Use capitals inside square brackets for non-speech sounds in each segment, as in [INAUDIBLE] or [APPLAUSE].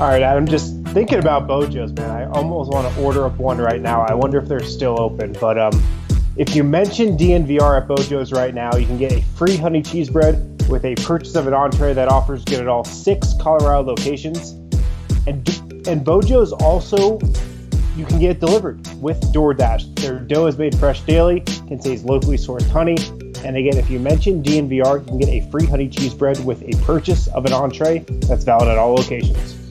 All right, I'm just thinking about Bojo's, man. I almost want to order up one right now. I wonder if they're still open. But um, if you mention DNVR at Bojo's right now, you can get a free honey cheese bread with a purchase of an entree that offers good at all six Colorado locations. And and Bojo's also you can get it delivered with DoorDash. Their dough is made fresh daily, contains locally sourced honey. And again, if you mention DNVR, you can get a free honey cheese bread with a purchase of an entree that's valid at all locations.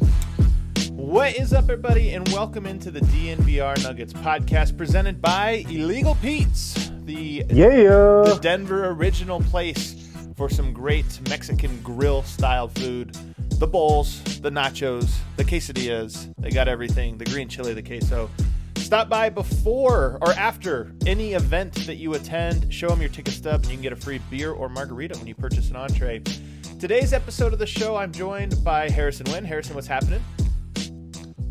What is up, everybody, and welcome into the DNVR Nuggets podcast presented by Illegal Pete's, the, Yeah. the Denver original place for some great Mexican grill style food. The bowls, the nachos, the quesadillas, they got everything. The green chili, the queso. Stop by before or after any event that you attend. Show them your ticket stub, and you can get a free beer or margarita when you purchase an entree. Today's episode of the show, I'm joined by Harrison Wind. Harrison, what's happening?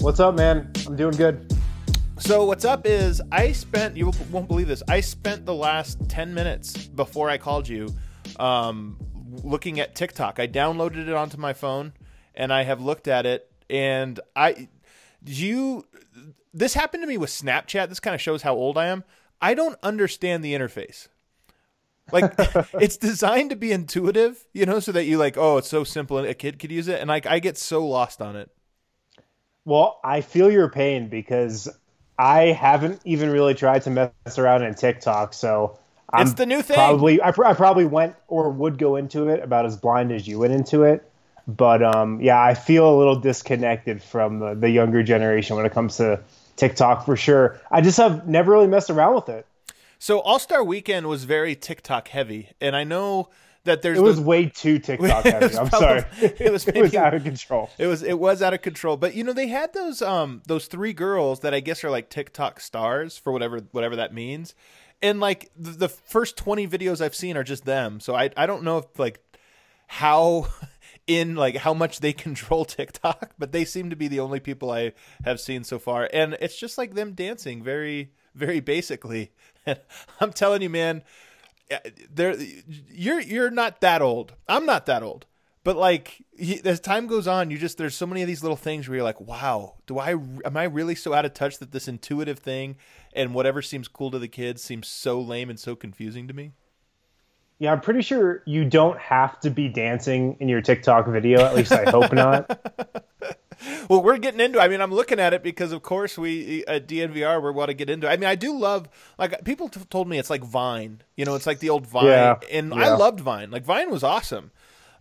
What's up, man? I'm doing good. So what's up is I spent you won't believe this. I spent the last 10 minutes before I called you um, looking at TikTok. I downloaded it onto my phone and I have looked at it and I you this happened to me with Snapchat. This kind of shows how old I am. I don't understand the interface. Like [LAUGHS] it's designed to be intuitive, you know, so that you like, oh, it's so simple and a kid could use it and like I get so lost on it. Well, I feel your pain because I haven't even really tried to mess around in TikTok. So I'm It's the new thing. Probably, I, pr- I probably went or would go into it about as blind as you went into it. But um, yeah, I feel a little disconnected from the, the younger generation when it comes to TikTok for sure. I just have never really messed around with it. So All Star Weekend was very TikTok heavy, and I know that there's It was those- way too TikTok [LAUGHS] heavy. I'm probably- sorry. it was it was [LAUGHS] out of control. it was it was out of control. But you know they had those um those three girls that I guess are like TikTok stars for whatever whatever that means, and like the, the first twenty videos I've seen are just them. So I I don't know if like how [LAUGHS] in like how much they control TikTok, but they seem to be the only people I have seen so far, and it's just like them dancing very very basically. And I'm telling you, man, Uh, there you're you're not that old. I'm not that old. But like as time goes on, you just there's so many of these little things where you're like, wow, do I am I really so out of touch that this intuitive thing and whatever seems cool to the kids seems so lame and so confusing to me? Yeah, I'm pretty sure you don't have to be dancing in your TikTok video. At least I hope not. [LAUGHS] [LAUGHS] Well, we're getting into. I mean, I'm looking at it because, of course, we at DNVR we want to get into. I mean, I do love like people t- told me it's like Vine. You know, it's like the old Vine, Yeah, and I loved Vine. Like Vine was awesome.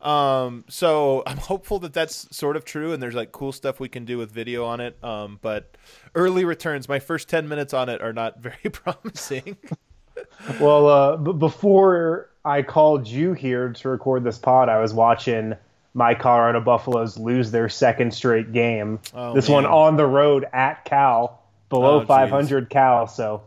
Um, so [LAUGHS] I'm hopeful that that's sort of true, and there's like cool stuff we can do with video on it. Um, but early returns, my first ten minutes on it are not [LAUGHS] very promising. Well, uh, b- before I called you here to record this pod, I was watching my Colorado Buffaloes lose their second straight game. Oh, this one on the road at Cal, below Oh, 500 Cal. So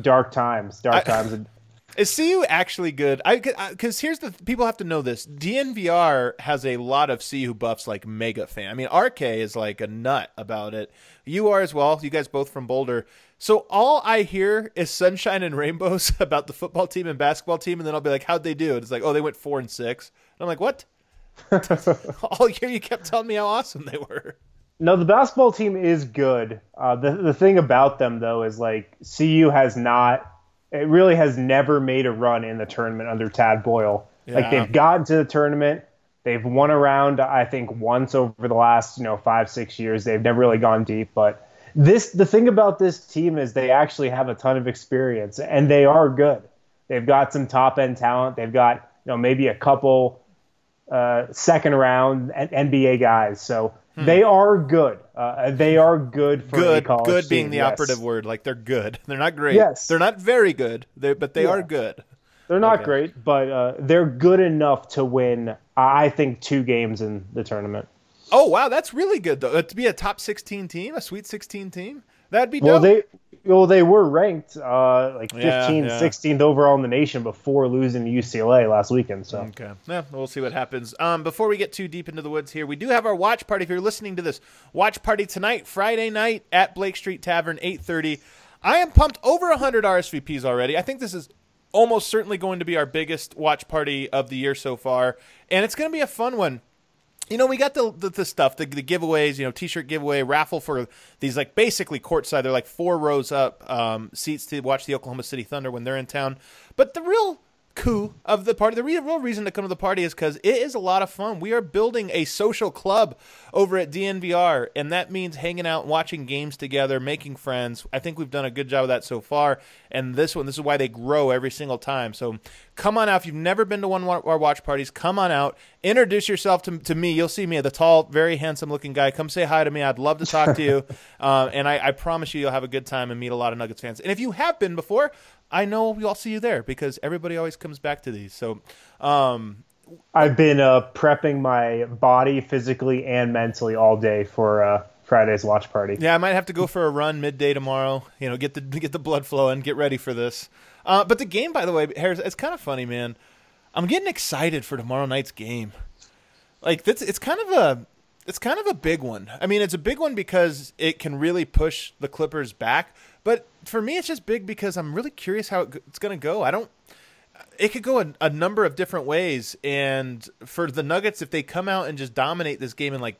dark times, dark I- times. [LAUGHS] Is CU actually good? I because uh, here's the people have to know this. DNVR has a lot of CU buffs like mega fan. I mean, RK is like a nut about it. You are as well. You guys both from Boulder. So all I hear is sunshine and rainbows [LAUGHS] about the football team and basketball team, and then I'll be like, "How'd they do?" And it's like, "Oh, they went four and six. And I'm like, "What?" All year you kept telling me how awesome they were. No, the basketball team is good. Uh, the the thing about them though is like CU has not. It really has never made a run in the tournament under Tad Boyle. Like they've gotten to the tournament, they've won around I think once over the last you know five six years. They've never really gone deep, but this the thing about this team is they actually have a ton of experience and they are good. They've got some top end talent. They've got you know maybe a couple uh, second round NBA guys. So they are good. Uh, they are good for Hmm. Good, college good being the yes. operative word. Like they're good. [LAUGHS] They're not great. Yes. They're not very good. They but they Yeah. are good. They're not Okay. great, but uh, they're good enough to win. I think two games in the tournament. Oh wow, that's really good though. Uh, To be a top sixteen team, a Sweet Sixteen team, that'd be Well, they well they were ranked uh, like Yeah, 15th, yeah. 16th overall in the nation before losing to UCLA last weekend. So Okay. Yeah, we'll see what happens. Um, before we get too deep into the woods here, we do have our watch party. If you're listening to this, watch party tonight, Friday night at Blake Street Tavern, 8:30. I am pumped over 100 RSVPs already. I think this is almost certainly going to be our biggest watch party of the year so far, and it's going to be a fun one. You know, we got the the, the stuff, the, the giveaways, you know, t-shirt giveaway, raffle for these like basically courtside. They're like four rows up, um, seats to watch the Oklahoma City Thunder when they're in town. But the real coup of the party. The real reason to come to the party is because it is a lot of fun. We are building a social club over at DNVR, and that means hanging out, watching games together, making friends. I think we've done a good job of that so far. And this one, this is why they grow every single time. So come on out. If you've never been to one of our watch parties, come on out. Introduce yourself to, to me. You'll see me, the tall, very handsome looking guy. Come say hi to me. I'd love to talk to you. [LAUGHS] uh, and I, I promise you, you'll have a good time and meet a lot of Nuggets fans. And if you have been before, I know we all see you there because everybody always comes back to these. So, um, I've been uh, prepping my body physically and mentally all day for uh, Friday's watch party. Yeah, I might have to go for a run midday tomorrow. You know, get the [LAUGHS] get the blood flowing, get ready for this. Uh, but the game, by the way, Harris, it's kind of funny, man. I'm getting excited for tomorrow night's game. Like that's it's kind of a it's kind of a big one. I mean, it's a big one because it can really push the Clippers back. But for me, it's just big because I'm really curious how it's going to go. I don't. It could go a, a, number of different ways, and for the Nuggets, if they come out and just dominate this game, and like,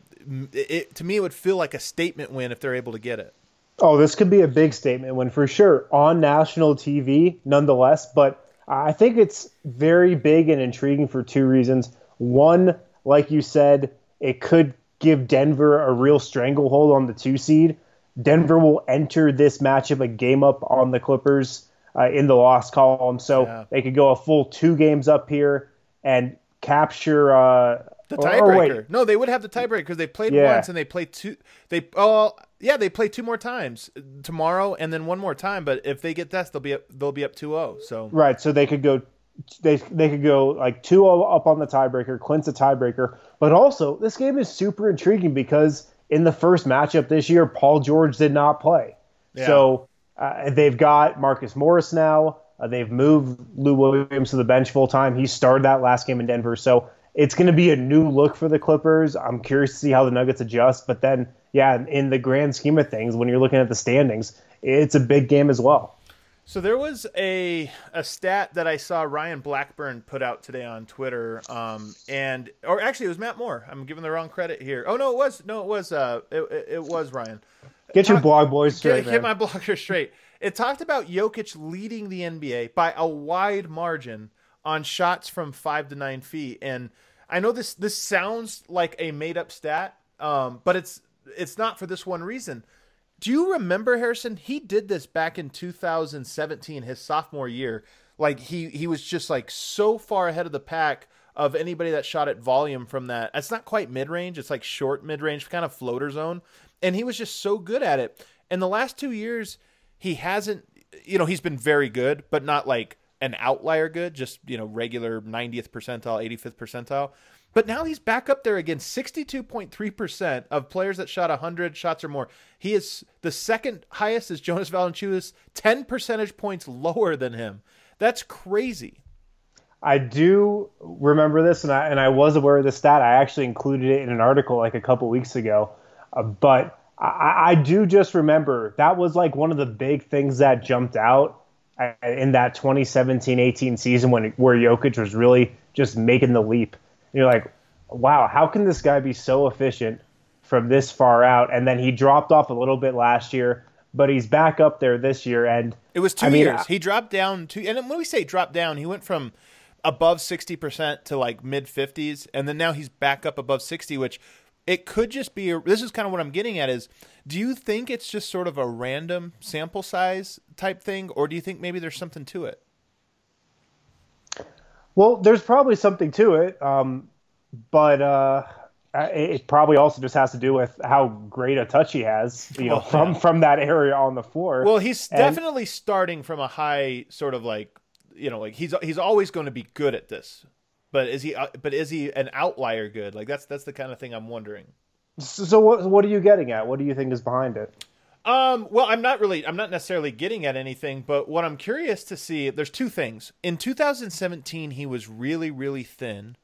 it, to me, it would feel like a statement win if they're able to get it. Oh, this could be a big statement win for sure on national TV, nonetheless. But I think it's very big and intriguing for two reasons. One, like you said, it could give Denver a real stranglehold on the two seed Denver will enter this matchup a game up on the Clippers uh, in the loss column, so yeah. they could go a full two games up here and capture uh, the tiebreaker. No, they would have the tiebreaker because they played yeah. once and they played two. They oh yeah, they play two more times tomorrow and then one more time. But if they get that, they'll be up, they'll be up 2-0. So right, so they could go they they could go like 2-0 up on the tiebreaker. Clint's a tiebreaker, but also this game is super intriguing because in the first matchup this year, Paul George did not play. Yeah. So uh, they've got Marcus Morris now. Uh, they've moved Lou Williams to the bench full time. He started that last game in Denver. So it's going to be a new look for the Clippers. I'm curious to see how the Nuggets adjust. But then, yeah, in the grand scheme of things, when you're looking at the standings, it's a big game as well. So there was a a stat that I saw Ryan Blackburn put out today on Twitter, um, and or actually it was Matt Moore. I'm giving the wrong credit here. Oh no, it was no, it was uh, it, it was Ryan. Get your blog boys straight. Get, get my blogger straight. It talked about Jokic leading the NBA by a wide margin on shots from five to nine feet, and I know this this sounds like a made up stat, um, but it's it's not for this one reason do you remember Harrison? He did this back in 2017, his sophomore year. Like he he was just like so far ahead of the pack of anybody that shot at volume from that. It's not quite mid range. It's like short mid range, kind of floater zone. And he was just so good at it. And the last two years, he hasn't. You know, he's been very good, but not like an outlier good. Just you know, regular 90th percentile, 85th percentile. But now he's back up there again. 62.3% of players that shot 100 shots or more. He is the second highest is Jonas Valanciunas, 10 percentage points lower than him. That's crazy. I do remember this, and I, and I was aware of the stat. I actually included it in an article like a couple weeks ago. Uh, but I, I do just remember that was like one of the big things that jumped out uh, in that 2017-18 season when where Jokic was really just making the leap you're like, wow, how can this guy be so efficient from this far out? And then he dropped off a little bit last year, but he's back up there this year. And it was two I mean, years. Uh, he dropped down to, and when we say drop down, he went from above 60% to like mid 50s. And then now he's back up above 60, which it could just be a, this is kind of what I'm getting at is do you think it's just sort of a random sample size type thing or do you think maybe there's something to it? Well, there's probably something to it, um, but uh, it probably also just has to do with how great a touch he has, you know, from from that area on the floor. Well, he's and, definitely starting from a high sort of like, you know, like he's he's always going to be good at this. But is he? Uh, but is he an outlier good? Like that's that's the kind of thing I'm wondering. So what what are you getting at? What do you think is behind it? Um, well, I'm not really, I'm not necessarily getting at anything, but what I'm curious to see, there's two things. In 2017, he was really, really thin.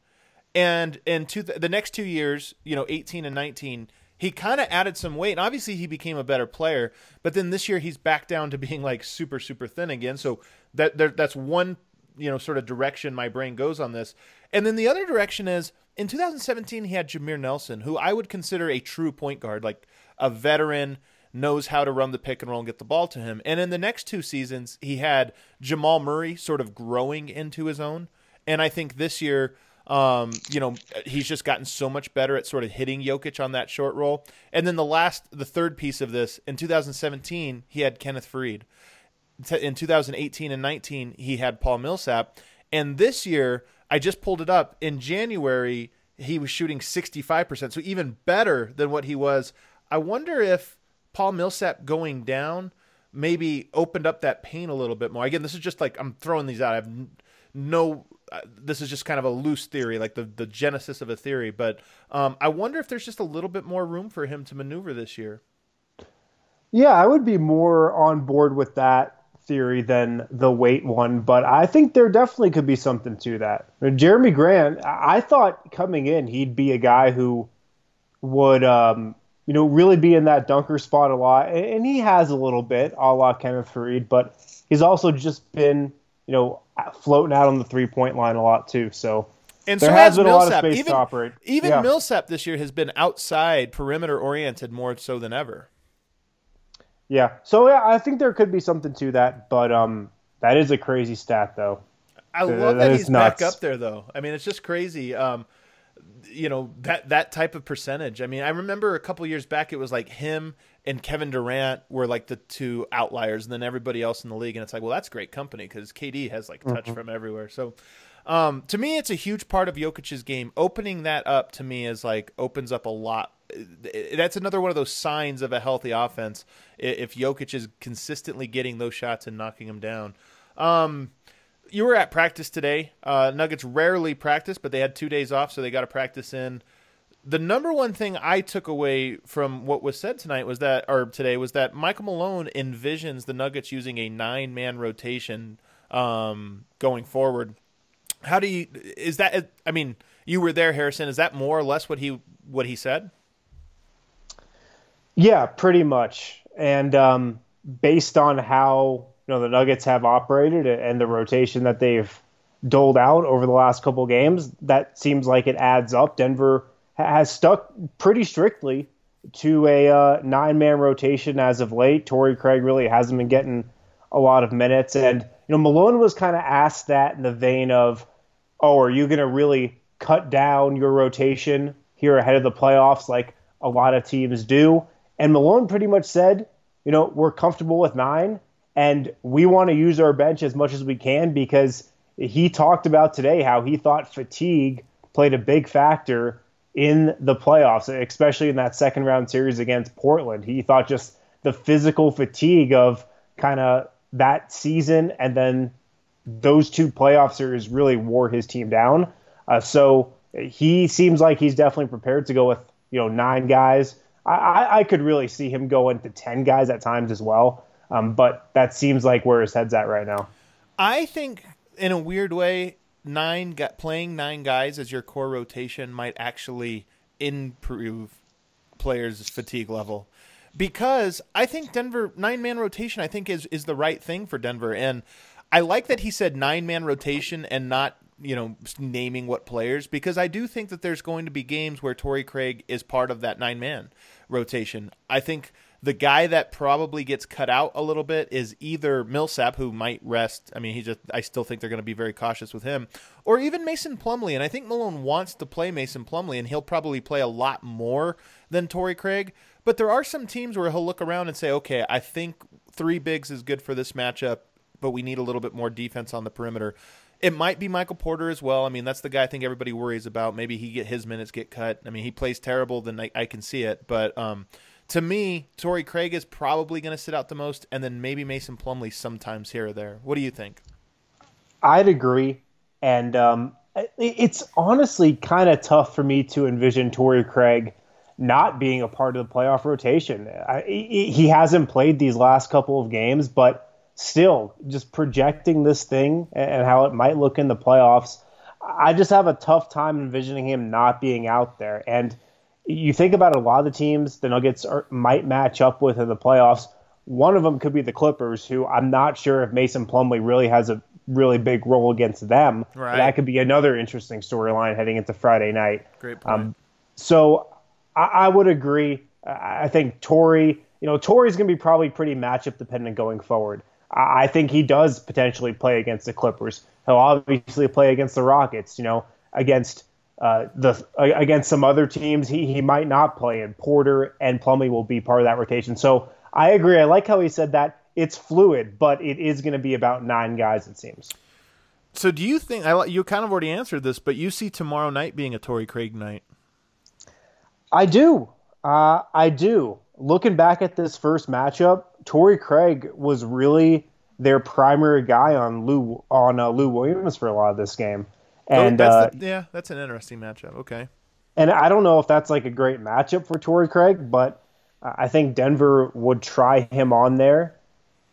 And in two, the next two years, you know, 18 and 19, he kind of added some weight. And obviously, he became a better player. But then this year, he's back down to [LAUGHS] being like super, super thin again. So that there, that's one, you know, sort of direction my brain goes on this. And then the other direction is in 2017 he had Jameer Nelson, who I would consider a true point guard, like a veteran knows how to run the pick and roll and get the ball to him. And in the next two seasons, he had Jamal Murray sort of growing into his own. And I think this year, um, you know, he's just gotten so much better at sort of hitting Jokic on that short roll. And then the last, the third piece of this, in 2017, he had Kenneth Faried. In 2018 and 19, he had Paul Millsap. And this year, I just pulled it up. In January, he was shooting 65%, so even better than what he was. I wonder if Paul Millsap going down maybe opened up that pain a little bit more. Again, this is just like I'm throwing these out. I have no. Uh, this is just kind of a loose theory, like the the genesis of a theory. But um, I wonder if there's just a little bit more room for him to maneuver this year. Yeah, I would be more on board with that theory than the weight one, but I think there definitely could be something to that. Jerami Grant, I thought coming in he'd be a guy who would um, you know, really be in that dunker spot a lot. And he has a little bit, a la Kenneth Faried, but he's also just been, you know, floating out on the three point line a lot too. So and there so has been Millsap. a lot of space even, to operate. Even yeah. Millsap this year has been outside perimeter oriented more so than ever. Yeah. So yeah, I think there could be something to that, but um that is a crazy stat though. I love that, that he's nuts. back up there though. I mean, it's just crazy. Um you know that that type of percentage. I mean, I remember a couple years back it was like him and Kevin Durant were like the two outliers, and then everybody else in the league. And it's like, well, that's great company because KD has like touch mm-hmm. from everywhere. So, um, to me, it's a huge part of Jokic's game. Opening that up to me is like opens up a lot. That's another one of those signs of a healthy offense. If Jokic is consistently getting those shots and knocking them down. Um, you were at practice today. Uh, Nuggets rarely practice, but they had two days off, so they got to practice in. The number one thing I took away from what was said tonight was that, or today, was that Michael Malone envisions the Nuggets using a nine man rotation um, going forward. How do you? Is that? I mean, you were there, Harrison. Is that more or less what he what he said? Yeah, pretty much. And um, based on how you know the Nuggets have operated and the rotation that they've doled out over the last couple games, that seems like it adds up. Denver has stuck pretty strictly to a uh, nine-man rotation as of late. Torrey Craig really hasn't been getting a lot of minutes, and you know Malone was kind of asked that in the vein of, "Oh, are you going to really cut down your rotation here ahead of the playoffs like a lot of teams do?" And Malone pretty much said, "You know, we're comfortable with nine, and we want to use our bench as much as we can because he talked about today how he thought fatigue played a big factor in the playoffs, especially in that second round series against Portland. He thought just the physical fatigue of kind of that season and then those two playoff series really wore his team down. Uh, so he seems like he's definitely prepared to go with you know nine guys. I, I could really see him going to ten guys at times as well. Um, but that seems like where his head's at right now. I think, in a weird way, nine playing nine guys as your core rotation might actually improve players' fatigue level because I think Denver nine man rotation I think is is the right thing for Denver and I like that he said nine man rotation and not you know naming what players because I do think that there's going to be games where Torrey Craig is part of that nine man rotation. I think the guy that probably gets cut out a little bit is either Millsap, who might rest. I mean, he just I still think they're going to be very cautious with him, or even Mason Plumlee. And I think Malone wants to play Mason Plumlee, and he'll probably play a lot more than Torrey Craig. But there are some teams where he'll look around and say, okay, I think three bigs is good for this matchup, but we need a little bit more defense on the perimeter. It might be Michael Porter as well. I mean, that's the guy I think everybody worries about. Maybe he get his minutes get cut. I mean, he plays terrible, then I, I can see it. But um, to me, Torrey Craig is probably going to sit out the most, and then maybe Mason Plumlee sometimes here or there. What do you think? I'd agree, and um, it's honestly kind of tough for me to envision Torrey Craig not being a part of the playoff rotation. I, he hasn't played these last couple of games, but still, just projecting this thing and how it might look in the playoffs, I just have a tough time envisioning him not being out there. And you think about a lot of the teams the Nuggets are, might match up with in the playoffs. One of them could be the Clippers, who I'm not sure if Mason Plumlee really has a really big role against them. Right. That could be another interesting storyline heading into Friday night. Great point. Um, so I, I, would agree. I think Torrey, you know, Torrey's going to be probably pretty matchup dependent going forward. I, I think he does potentially play against the Clippers. He'll obviously play against the Rockets. You know, against uh, the against some other teams, he he might not play, and Porter and Plumlee will be part of that rotation. So I agree. I like how he said that. It's fluid, but it is going to be about nine guys. It seems. So do you think I you kind of already answered this, but you see tomorrow night being a Torrey Craig night? I do. Uh, I do. Looking back at this first matchup, Torrey Craig was really their primary guy on Lou on uh, Lou Williams for a lot of this game. And oh, uh, the, yeah, that's an interesting matchup. Okay. And I don't know if that's like a great matchup for Torrey Craig, but I think Denver would try him on there.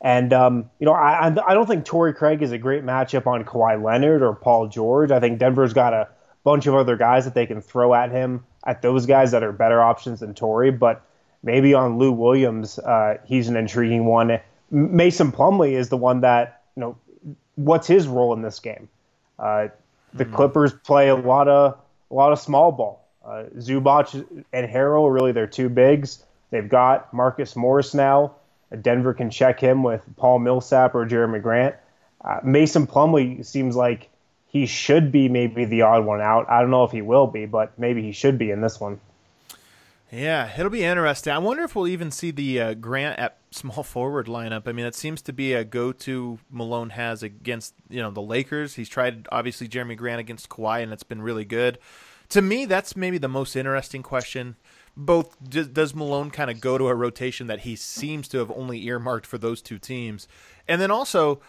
And um, you know, I I don't think Torrey Craig is a great matchup on Kawhi Leonard or Paul George. I think Denver's got a bunch of other guys that they can throw at him at those guys that are better options than Torrey. But maybe on Lou Williams, uh, he's an intriguing one. Mason Plumlee is the one that you know. What's his role in this game? Uh, the mm-hmm. Clippers play a lot of a lot of small ball. Uh, Zubac and Harrell are really their two bigs. They've got Marcus Morris now. Denver can check him with Paul Millsap or Jerami Grant. Uh, Mason Plumlee seems like he should be maybe the odd one out. I don't know if he will be, but maybe he should be in this one. Yeah, it'll be interesting. I wonder if we'll even see the uh, Grant at small forward lineup. I mean, it seems to be a go-to Malone has against you know the Lakers. He's tried obviously Jerami Grant against Kawhi, and it's been really good. To me, that's maybe the most interesting question. Both does Malone kind of go to a rotation that he seems to have only earmarked for those two teams, and then also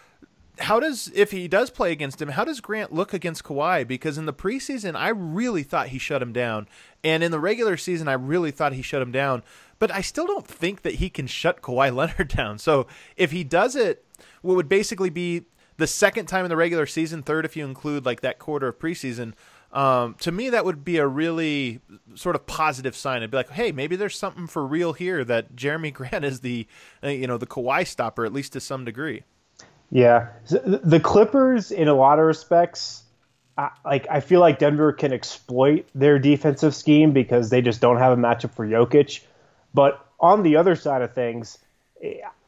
how does if he does play against him, how does Grant look against Kawhi? Because in the preseason, I really thought he shut him down, and in the regular season, I really thought he shut him down. But I still don't think that he can shut Kawhi [LAUGHS] Leonard down. So if he does it, what would basically be the second time in the regular season, third if you include like that quarter of preseason. Um, to me, that would be a really sort of positive sign. It'd be like, hey, maybe there's something for real here that Jerami [LAUGHS] Grant is the, you know, the Kawhi stopper at least to some degree. Yeah, the Clippers, in a lot of respects, I, like I feel like Denver can exploit their defensive scheme because they just don't have a matchup for Jokic. But on the other side of things,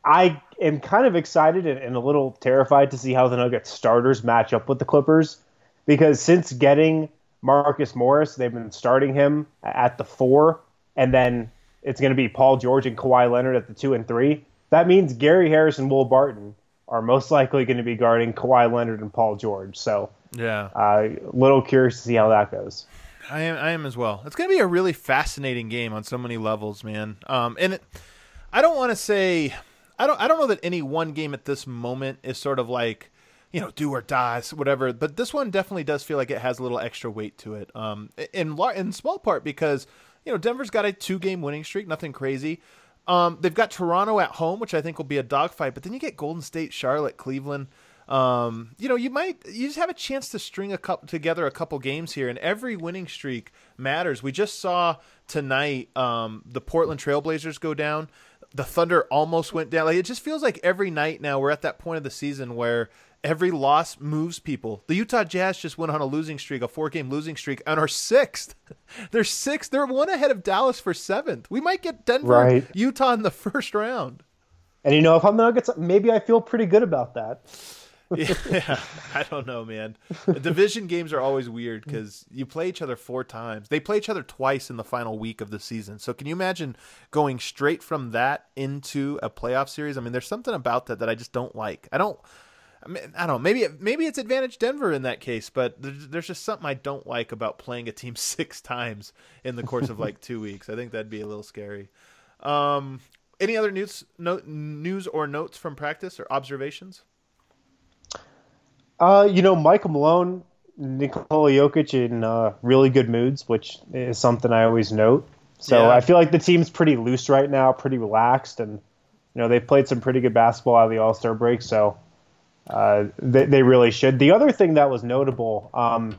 I am kind of excited and, a little terrified to see how the Nuggets starters match up with the Clippers because since getting Marcus Morris, they've been starting him at the four, and then it's going to be Paul George and Kawhi Leonard at the two and three. That means Gary Harris and Will Barton are most likely going to be guarding Kawhi Leonard and Paul George. So yeah, a uh, little curious to see how that goes. I am, I am as well. It's going to be a really fascinating game on so many levels, man. Um, and it, I don't want to say, I don't, I don't know that any one game at this moment is sort of like, you know, do or die, whatever. But this one definitely does feel like it has a little extra weight to it. Um, in in small part because you know Denver's got a two game winning streak, nothing crazy. Um, they've got Toronto at home, which I think will be a dogfight. But then you get Golden State, Charlotte, Cleveland. Um, you know, you might you just have a chance to string a couple together a couple games here, and every winning streak matters. We just saw tonight um, the Portland Trailblazers go down. The Thunder almost went down. Like it just feels like every night now we're at that point of the season where every loss moves people. The Utah Jazz just went on a losing streak, a four game losing streak, and are sixth. [LAUGHS] They're sixth. They're one ahead of Dallas for seventh. We might get Denver, right. Utah in the [LAUGHS] first round. And you know, if I'm the Nuggets, maybe I feel pretty good about that. Yeah, I don't know, man. Division games are always weird because you play each other four times. They play each other twice in the final week of the season. So can you imagine going straight from that into a playoff series? I mean, there's something about that that I just don't like. I don't. I, mean, I don't know. Maybe maybe it's advantage Denver in that case, but there's there's just something I don't like about playing a team [LAUGHS] six times in the course of like two weeks. I think that'd be a little scary. Um, any other news, note, news or notes from practice or observations? Uh, you know, Michael Malone, Nikola Jokic in uh, really good moods, which is something I always note. So yeah. I feel like the team's pretty loose right now, pretty relaxed, and you know they've played some pretty good basketball out of the All Star break. So uh, they, they, really should. The other thing that was notable, um,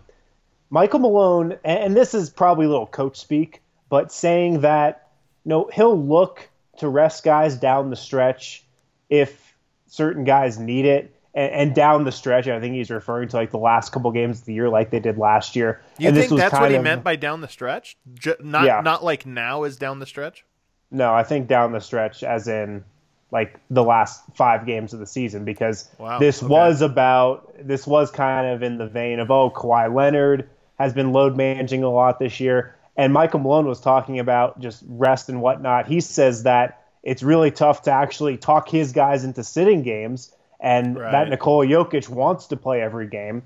Michael Malone, and this is probably a little coach speak, but saying that you know he'll look to rest guys down the stretch if certain guys need it, and, and down the stretch. I think he's referring to like the last couple games of the year, like they did last year. You and think that's what he of, meant by down the stretch? J- not Yeah. not like now is down the stretch. No, I think down the stretch, as in like the last five games of the season, because Wow, this okay. was about this was kind of in the vein of oh Kawhi Leonard has been load managing a lot this year, and Michael Malone was talking about just rest and whatnot. He says that it's really tough to actually talk his guys into sitting games, and Right. that Nikola Jokic wants to play every game.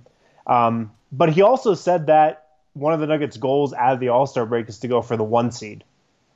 Um, but he also said that one of the Nuggets' goals out of the All Star break is to go for the one seed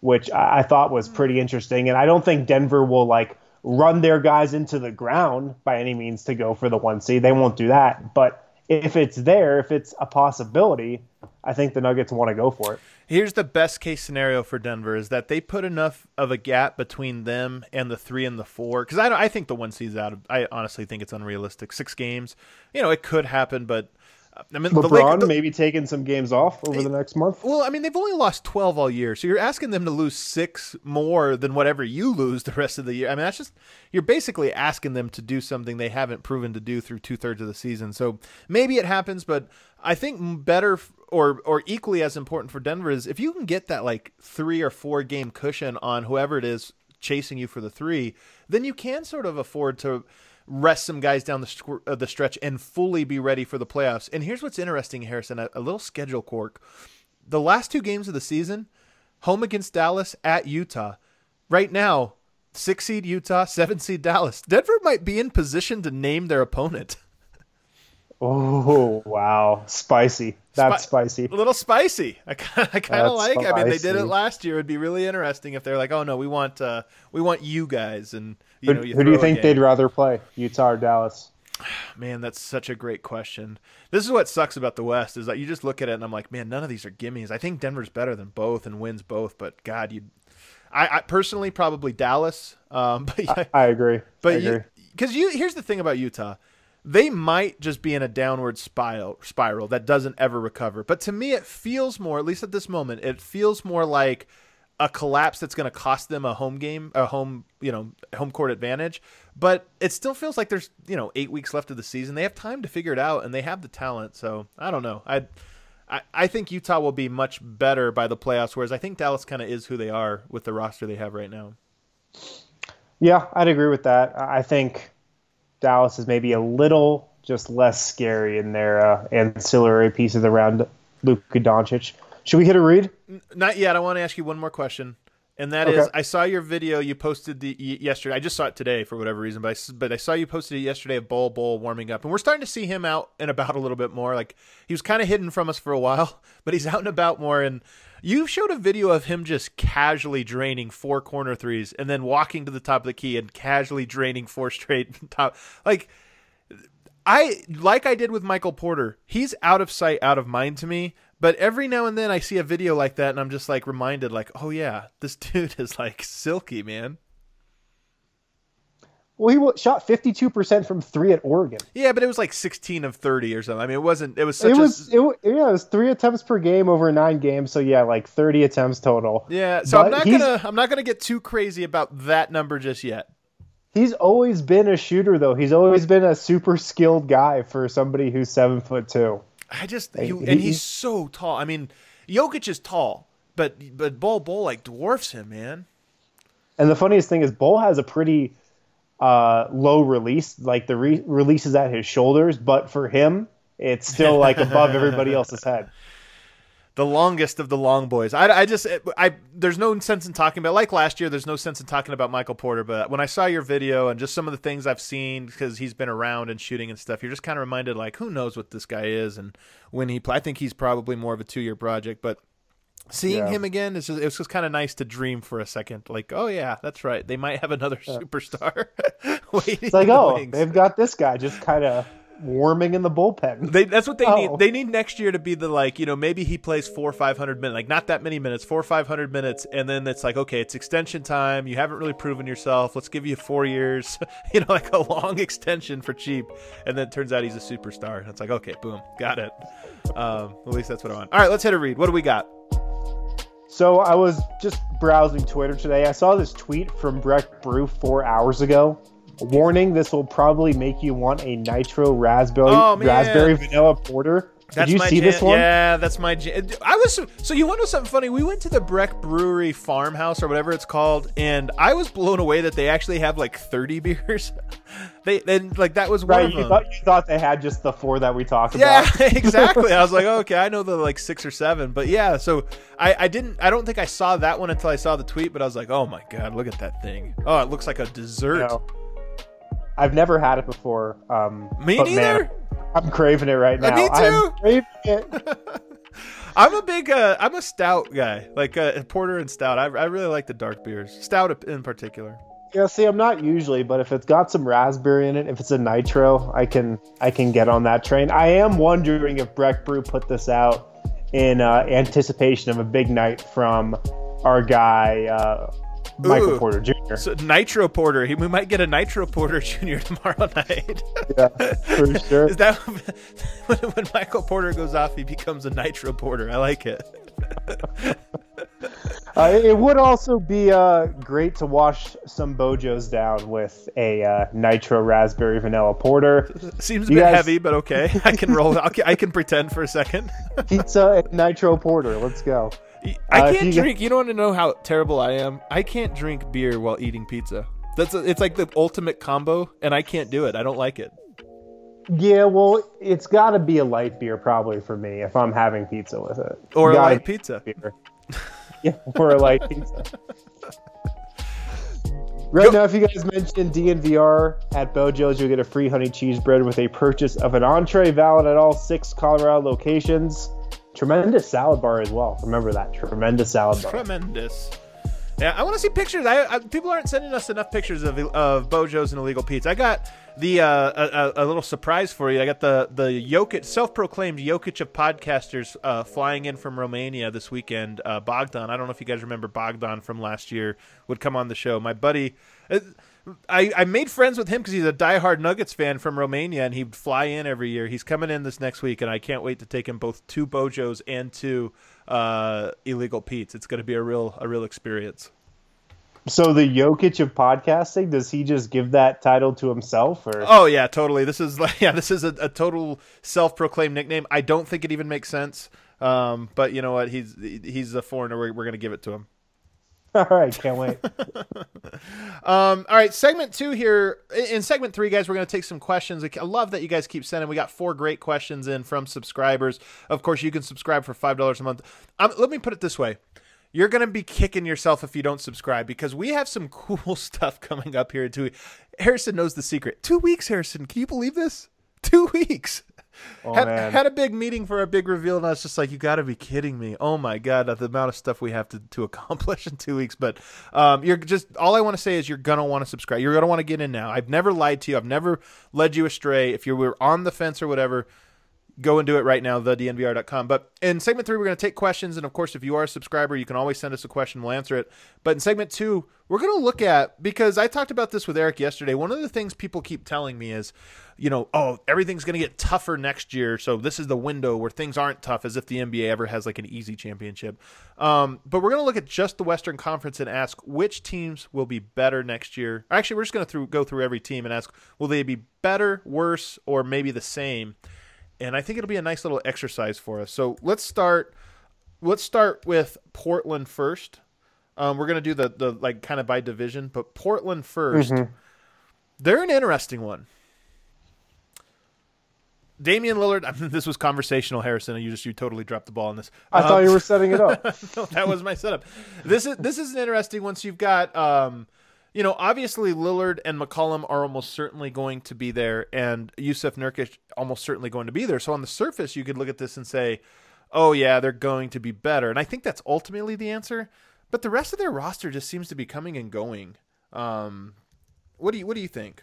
which I, I thought was pretty interesting. And I don't think Denver will like run their guys into the ground by any means to go for the one seed. They won't do that. But if it's there, if it's a possibility, I think the Nuggets want to go for it. Here's the best case scenario for Denver is that they put enough of a gap between them and the three and the four. Because I, I think the one seed's out. Of, I honestly think it's unrealistic. Six games, you know, it could happen, but I mean, the LeBron Lakers, the- maybe taking some games off over the next month. Well, I mean, they've only lost 12 all year. So you're asking them to lose six more than whatever you lose [LAUGHS] the rest of the year. I mean, that's just, you're basically asking them to do something they haven't proven to do through two thirds of the season. So maybe it happens, but I think better or, or equally as important for Denver is if you can get that like three or four game cushion on whoever it is chasing you for the three, then you can sort of afford to rest some guys down the squ- uh, the stretch and fully be ready for the playoffs. And here's what's interesting, Harrison, a, a little schedule quirk. The last two games of the season, home against Dallas, at Utah. Right now, six seed Utah, seven seed Dallas. Denver might be in position to name their opponent. [LAUGHS] Oh wow, spicy! That's Spi- spicy. A little spicy. I kind of, I kind of like. I mean, they did it last year. It'd be really interesting if they're like, "Oh no, we want, uh, we want you guys," and you Who, know, you who do you think they'd rather play, Utah or Dallas? [SIGHS] Man, that's such a great question. This is what sucks about the West is that you just look at it and I'm like, man, none of these are gimmies. I think Denver's better than both and wins both, but God, you, I, I personally probably Dallas. Um, [LAUGHS] but yeah, I agree. I but agree. you, because you, here's the thing about Utah, they might just be in a downward spiral, spiral that doesn't ever recover. But to me, it feels more, at least at this moment, it feels more like a collapse that's going to cost them a home game, a home, you know, home court advantage. But it still feels like there's, you know, eight weeks left of the season. They have time to figure it out, and they have the talent. So I don't know. I, I, think Utah will be much better by the playoffs, whereas I think Dallas kind of is who they are with the roster they have right now. Yeah, I'd agree with that. I I think Dallas is maybe a little just less scary in their uh, ancillary pieces around Luka Doncic. Should we hit a read? Not yet. I want to ask you one more question, and that is: Okay. I saw your video you posted the yesterday. I just saw it today for whatever reason, but I, but I saw you posted it yesterday of Bol Bol warming up, and we're starting to see him out and about a little bit more. Like he was kind of hidden from us for a while, [LAUGHS] but he's out and about more. And you showed a video of him just casually draining four corner threes, and then walking to the top of the key and casually draining four straight [LAUGHS] top. Like I like I did with Michael Porter. He's out of sight, out of mind to me. But every now and then I see a video like that, and I'm just like reminded, like, oh yeah, this [LAUGHS] dude is like silky, man. Well, he shot 52% from three at Oregon. Yeah, but it was like 16 of 30 or something. I mean, it wasn't. It was such It was, a. it, yeah, it was three attempts per game over nine games. So yeah, like 30 attempts total. yeah, so I'm not he's- gonna. I'm not gonna get too crazy about that number just yet. He's always been a shooter, though. He's always been a super skilled guy for somebody who's seven foot two. I just he, he- and he's so tall. I mean, Jokic is tall, but but Bol Bol like dwarfs him, man. And the funniest thing is, Bol has a pretty uh, low release. Like the re- release is at his shoulders, but for him, it's still like above everybody [LAUGHS] else's head. The longest of the long boys. I, I just I there's no sense in talking about like last year. There's no sense in talking about Michael Porter. But when I saw your video and just some of the things I've seen because he's been around and shooting and stuff, you're just kind of reminded like who knows what this guy is and when he play. I think he's probably more of a two year project, but. Seeing Yeah. him again, it's just, it was just kind of nice to dream for a second. Like, oh yeah, that's right. They might have another superstar waiting. [LAUGHS] It's like, oh, wings. they've got this guy just kind of warming in the bullpen. They, that's what they Oh. need. They need next year to be the like, you know, maybe he plays four or five hundred minutes, like not that many minutes, four or five hundred minutes, and then it's like, okay, it's extension time. You haven't really proven yourself. Let's give you four years, [LAUGHS] you know, like a long extension for cheap, and then it turns out he's a superstar. And it's like, okay, boom, got it. Um, at least that's what I want. All right, let's hit a read. What do we got? So I was just browsing Twitter today. I saw this tweet from Breck Brew four hours ago Warning: This will probably make you want a nitro raspberry Oh, raspberry vanilla porter. That's Did you my see jam. this one? Yeah, that's my jam. I was so you want to know something funny? We went to the Breck Brewery Farmhouse or whatever it's called, and I was blown away that they actually have like 30 [LAUGHS] beers. they then like that was Right, you thought you thought they had just the four that we talked yeah, about. Yeah, [LAUGHS] exactly. I was like, [LAUGHS] okay, I know the like six or seven, but yeah. So I, I didn't. I don't think I saw that one until I saw the tweet, but I was like, oh my god, look at that thing. Oh, it looks like a dessert. No. I've never had it before. Um, Me but man, neither. I'm craving it right Uh, now. me too. I'm craving it. [LAUGHS] I'm a big, uh, I'm a stout guy, like uh, porter and stout. I, I really like the dark beers, stout in particular. Yeah, see, I'm not usually, but if it's got some raspberry in it, if it's a nitro, I can I can get on that train. I am wondering if Breck Brew put this out in uh, anticipation of a big night from our guy uh, Michael Ooh. Porter Jr. So nitro porter, he, we might get a nitro porter [LAUGHS] junior tomorrow [LAUGHS] night. yeah, for [LAUGHS] sure. Is that when, when Michael Porter goes off, he becomes a nitro porter? I like it. Uh, it would also be uh, great to wash some Bojos down with a uh, nitro raspberry vanilla porter, Seems a You bit guys- heavy, but okay. I can roll. I can pretend for a second. pizza and nitro porter. Let's go. I Uh, can't you- drink. You don't want to know how terrible I am. I can't drink beer while eating pizza. That's a, it's like the ultimate combo, and I can't do it. I don't like it. Yeah, well, it's got to be a light beer probably for me if I'm having pizza with it. Or a light pizza. beer. yeah, or a light [LAUGHS] pizza. Right now, if you guys mention DNVR at Bojo's, you'll get a free honey cheese bread with a purchase of an entree valid at all six Colorado locations. Tremendous salad bar as well. Remember that tremendous salad bar. Tremendous. Yeah, I want to see pictures. I, I people aren't sending us enough pictures of of Bojo's and illegal Pete's. I got the uh, a, a little surprise for you. I got the the Jokic self-proclaimed Jokic of podcasters uh, flying in from Romania this weekend. Uh, Bogdan. I don't know if you guys remember Bogdan from last year. Would come on the show. My buddy. uh, I, I made friends with him because he's a diehard Nuggets fan from Romania, and he'd fly in every year. He's coming in this next week, and I can't wait to take him both to Bojo's and to uh, Illegal Pete's. It's going to be a real a real experience. So the Jokic of podcasting, does he just give that title to himself, or Oh yeah, totally. This is [LAUGHS] like yeah, this is a, a total self-proclaimed nickname. I don't think it even makes sense. Um, but you know what? He's he's a foreigner. We're, we're going to give it to him. [LAUGHS] all right, can't wait. [LAUGHS] Um, all right, segment two here. In in segment three, guys, we're going to take some questions. I love that you guys keep sending. We got four great questions in from subscribers. Of course, you can subscribe for five dollars a month. Um, let me put it this way: you're going to be kicking yourself if you don't subscribe because we have some [LAUGHS] cool stuff coming up here. Too. Harrison knows the secret. Two weeks, Harrison. Can you believe this? Two weeks. Oh, had, man. had a big meeting for a big reveal, and I was just like, "You got to be kidding me!" Oh my god, the amount of stuff we have to, to [LAUGHS] accomplish in two weeks. But um, you're just all I want to say is you're gonna want to subscribe. You're gonna want to get in now. I've never lied to you. I've never led you astray. If you were on the fence or whatever, go and do it right now, thednvr.com. But in segment three, we're going to take questions. And of course, if you are a subscriber, you can always send us a question. We'll answer it. But in segment two, we're going to look at, because I talked about this with Eric yesterday, one of the things people keep telling me is, you know, oh, everything's going to get tougher next year. So this is the window where things aren't tough as if the NBA ever has like an easy championship. Um, but we're going to look at just the Western Conference and ask which teams will be better next year. Actually, we're just going to go through every team and ask, will they be better, worse, or maybe the same? And I think it'll be a nice little exercise for us. So let's start. Let's start with Portland first. Um, we're gonna do the the like kind of by division, but Portland 1st They're an interesting one. Damian Lillard. I [LAUGHS] mean, this was conversational, Harrison. You just you totally dropped the ball on this. I Um, thought you were setting it up. [LAUGHS] no, that was my setup. This is this is an interesting one. So you've got, um, you know, obviously Lillard and McCollum are almost certainly going to be there, and Jusuf Nurkic almost certainly going to be there. So on the surface, you could look at this and say, "Oh yeah, they're going to be better," and I think that's ultimately the answer. But the rest of their roster just seems to be coming and going. Um, what do you what do you think?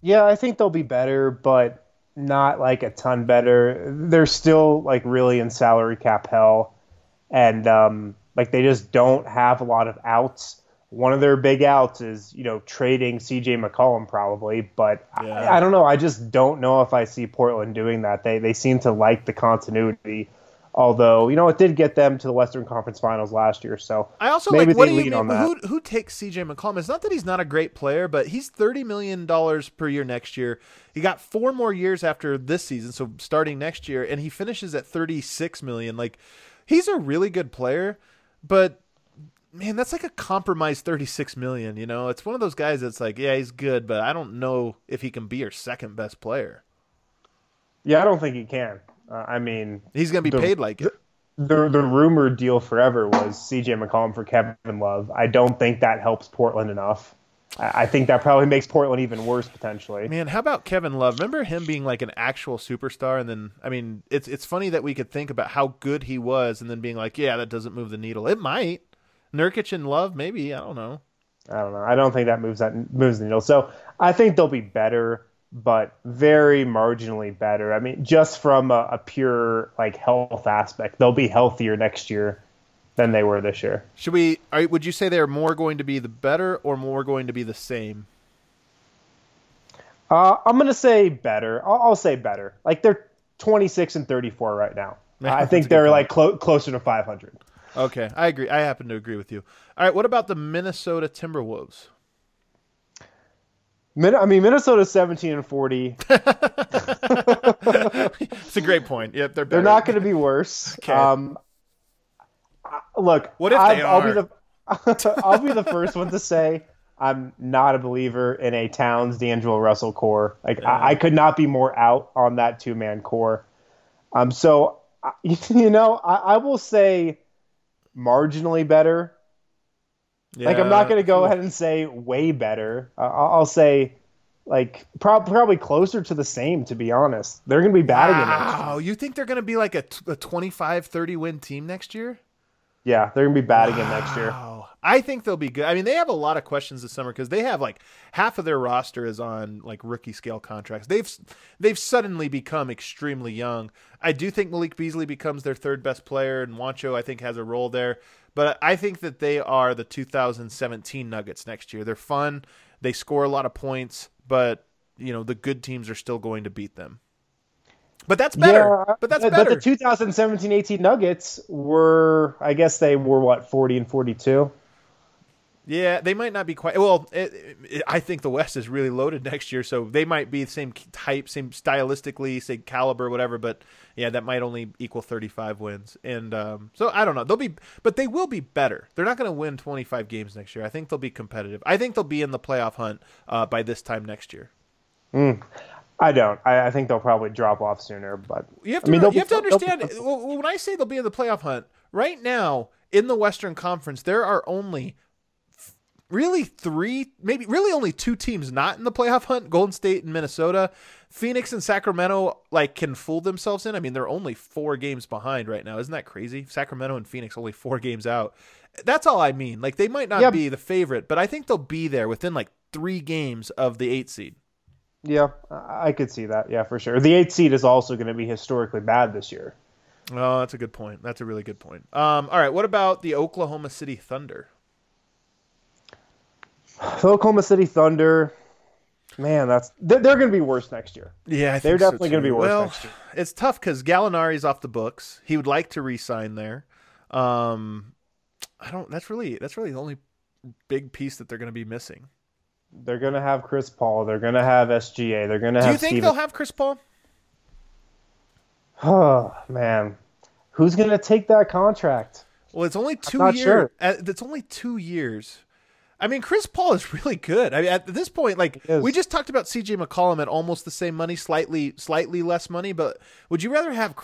Yeah, I think they'll be better, but not like a ton better. They're still like really in salary cap hell, and um, like they just don't have a lot of outs. One of their big outs is you know trading CJ McCollum probably, but Yeah. I, I don't know. I just don't know if I see Portland doing that. They they seem to like the continuity Although you know it did get them to the Western Conference Finals last year, so I also maybe like what they do you lean mean? on that. Who who takes CJ McCollum? It's not that he's not a great player, but he's thirty million dollars per year next year. He got four more years after this season, so starting next year, and he finishes at thirty six million. Like he's a really good player, but man, that's like a compromised thirty six million. You know, it's one of those guys that's like, yeah, he's good, but I don't know if he can be your second best player. Yeah, I don't think he can. Uh, I mean, He's going to be The- paid like it. the the rumored deal forever was CJ McCollum for Kevin Love. I don't think that helps Portland enough. I, I think that probably makes Portland even worse potentially. Man, how about Kevin Love? Remember him being like an actual superstar, and then I mean, it's it's funny that we could think about how good he was, and then being like, yeah, that doesn't move the needle. It might. Nurkic and Love, maybe. I don't know. I don't know. I don't think that moves that moves the needle. So I think they'll be better, but very marginally better. I mean, just from a, a pure like health aspect, they'll be healthier next year than they were this year. Should we? Are, would you say they're more going to be the better or more going to be the same? Uh, I'm gonna say better. I'll, I'll say better. Like they're 26 and 34 right now. [LAUGHS] I think they're like clo- closer to 500. Okay, I agree. I happen to agree with you. All right, what about the Minnesota Timberwolves? Min- I mean, Minnesota's 17 and 40. [LAUGHS] [LAUGHS] It's a great point. Yep, they're better. They're not going to be worse. Okay. Um, look, What if I, they I'll be are? the [LAUGHS] I'll be the first one to say I'm not a believer in a Towns D'Angelo Russell core. Like I, I could not be more out on that two man core. Um, so you know, I, I will say marginally better. Like I'm not going to go ahead and say way better. Uh, I'll, I'll say like prob- probably closer to the same. To be honest, they're going to be bad again next year. Wow, you think they're going to be like a, t- a 25 30 win team next year? Yeah, they're going to be bad again next year. I think they'll be good. I mean, they have a lot of questions this summer because they have like half of their roster is on like rookie scale contracts. They've they've suddenly become extremely young. I do think Malik Beasley becomes their third best player, and Juancho I think has a role there. But I think that they are the 2017 Nuggets next year. They're fun. They score a lot of points, but you know the good teams are still going to beat them. But that's better. Yeah, but that's better. but the 2017-18 Nuggets were, I guess they were what 40 and 42. Yeah, they might not be quite. Well, it, it, I think the West is really loaded next year, so they might be the same type, same stylistically, say caliber, whatever. But yeah, that might only equal thirty-five wins, and um, so I don't know. They'll be, but they will be better. They're not going to win twenty-five games next year. I think they'll be competitive. I think they'll be in the playoff hunt uh, by this time next year. I don't. I, I think they'll probably drop off sooner, but You have I to, mean, they'll you have to be- they'll be- understand when I say they'll be in the playoff hunt right now in the Western Conference, there are only really three, maybe really only two teams not in the playoff hunt: Golden State and Minnesota. Phoenix and Sacramento like can fool themselves in. I mean, they're only four games behind right now. Isn't that crazy? Sacramento and Phoenix only four games out. That's all I mean. Like they might not Yeah. be the favorite, but I think they'll be there within like three games of the eight seed. Yeah, I I could see that. Yeah, for sure. The eight seed is also going to be historically bad this year. Oh, that's a good point. That's a really good point. Um, all right, what about the Oklahoma City Thunder? The Oklahoma City Thunder, man, that's they're, they're going to be worse next year. Yeah, They're so, definitely gonna be worse Well, next year. it's tough because Gallinari's off the books. He would like to re-sign there. Um, I don't. That's really that's really the only big piece that they're going to be missing. They're going to have Chris Paul. They're going to have SGA. They're going to Do have you think Steven. they'll have Chris Paul? [SIGHS] Oh man, who's going to take that contract? Well, it's only two years. sure. It's only two years. I mean, Chris Paul is [LAUGHS] really good. I mean, at this point, like we just talked about C.J. McCollum at almost the same money, slightly, slightly less money. But would you rather have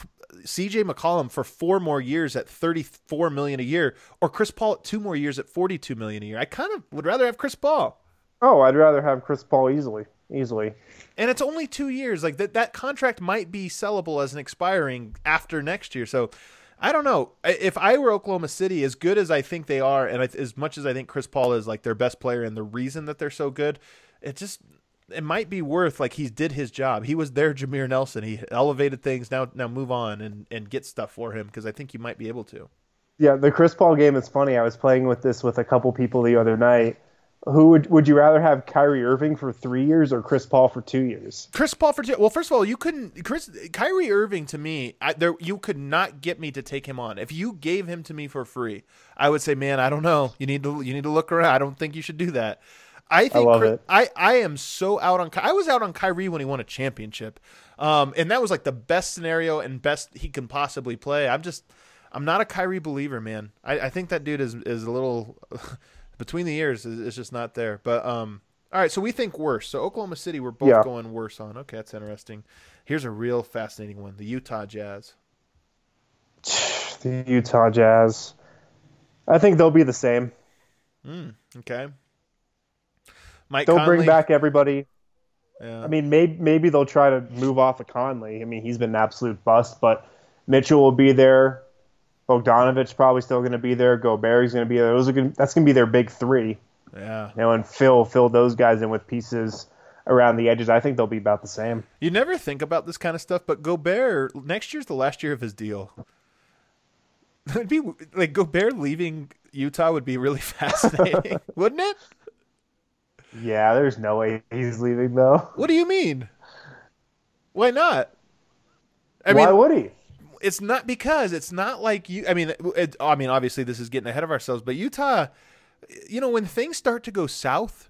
C.J. McCollum for four more years at thirty-four million a year, or Chris Paul at two more years at forty-two million a year? I kind of would rather have Chris Paul. Oh, I'd rather have Chris Paul easily, easily. And it's only two years. Like that, that contract might be sellable as an expiring after next year. So I don't know. If I were Oklahoma City, as good as I think they are, and as much as I think Chris Paul is like their best player and the reason that they're so good, it just it might be worth like he did his job. He was their Jameer Nelson. He elevated things. Now now move on and and get stuff for him because I think you might be able to. Yeah, the Chris Paul game is funny. I was playing with this with a couple people the other night, Who would would you rather have Kyrie Irving for three years or Chris Paul for two years? Chris Paul for two. Well, first of all, you couldn't. Chris Kyrie Irving to me, I, there you could not get me to take him on. If you gave him to me for free, I would say, man, I don't know. You need to you need to look around. I don't think you should do that. I think love Chris- it. I I am so out on. I was out on Kyrie when he won a championship, um, and that was like the best scenario and best he can possibly play. I'm just, I'm not a Kyrie believer, man. I, I think that dude is is a little [LAUGHS] between the years is, is just not there. But um, all right, so we think worse. So Oklahoma City, we're both Yeah. going worse on. Okay, that's interesting. Here's a real fascinating one: the Utah Jazz. [SIGHS] The Utah Jazz. I think they'll be the same. Mm, Okay. Mike They'll Conley, bring back everybody. Yeah. I mean, maybe maybe they'll try to move off of Conley. I mean, he's been an absolute bust, but Mitchell will be there. Bogdanovic probably still going to be there. Gobert's going to be there. Those are gonna, that's going to be their big three. yeah. You know, and fill fill those guys in with pieces around the edges. I think they'll be about the same. You never think about this kind of stuff, but Gobert next year's the last year of his deal. [LAUGHS] It'd be like Gobert leaving Utah would be really [LAUGHS] fascinating, [LAUGHS] wouldn't it? Yeah, there's no way he's leaving though. What do you mean? Why not? I Why mean, would he? It's not because it's not like you. I mean, it, I mean, obviously this is getting ahead of ourselves, but Utah, you know, when things start to go south,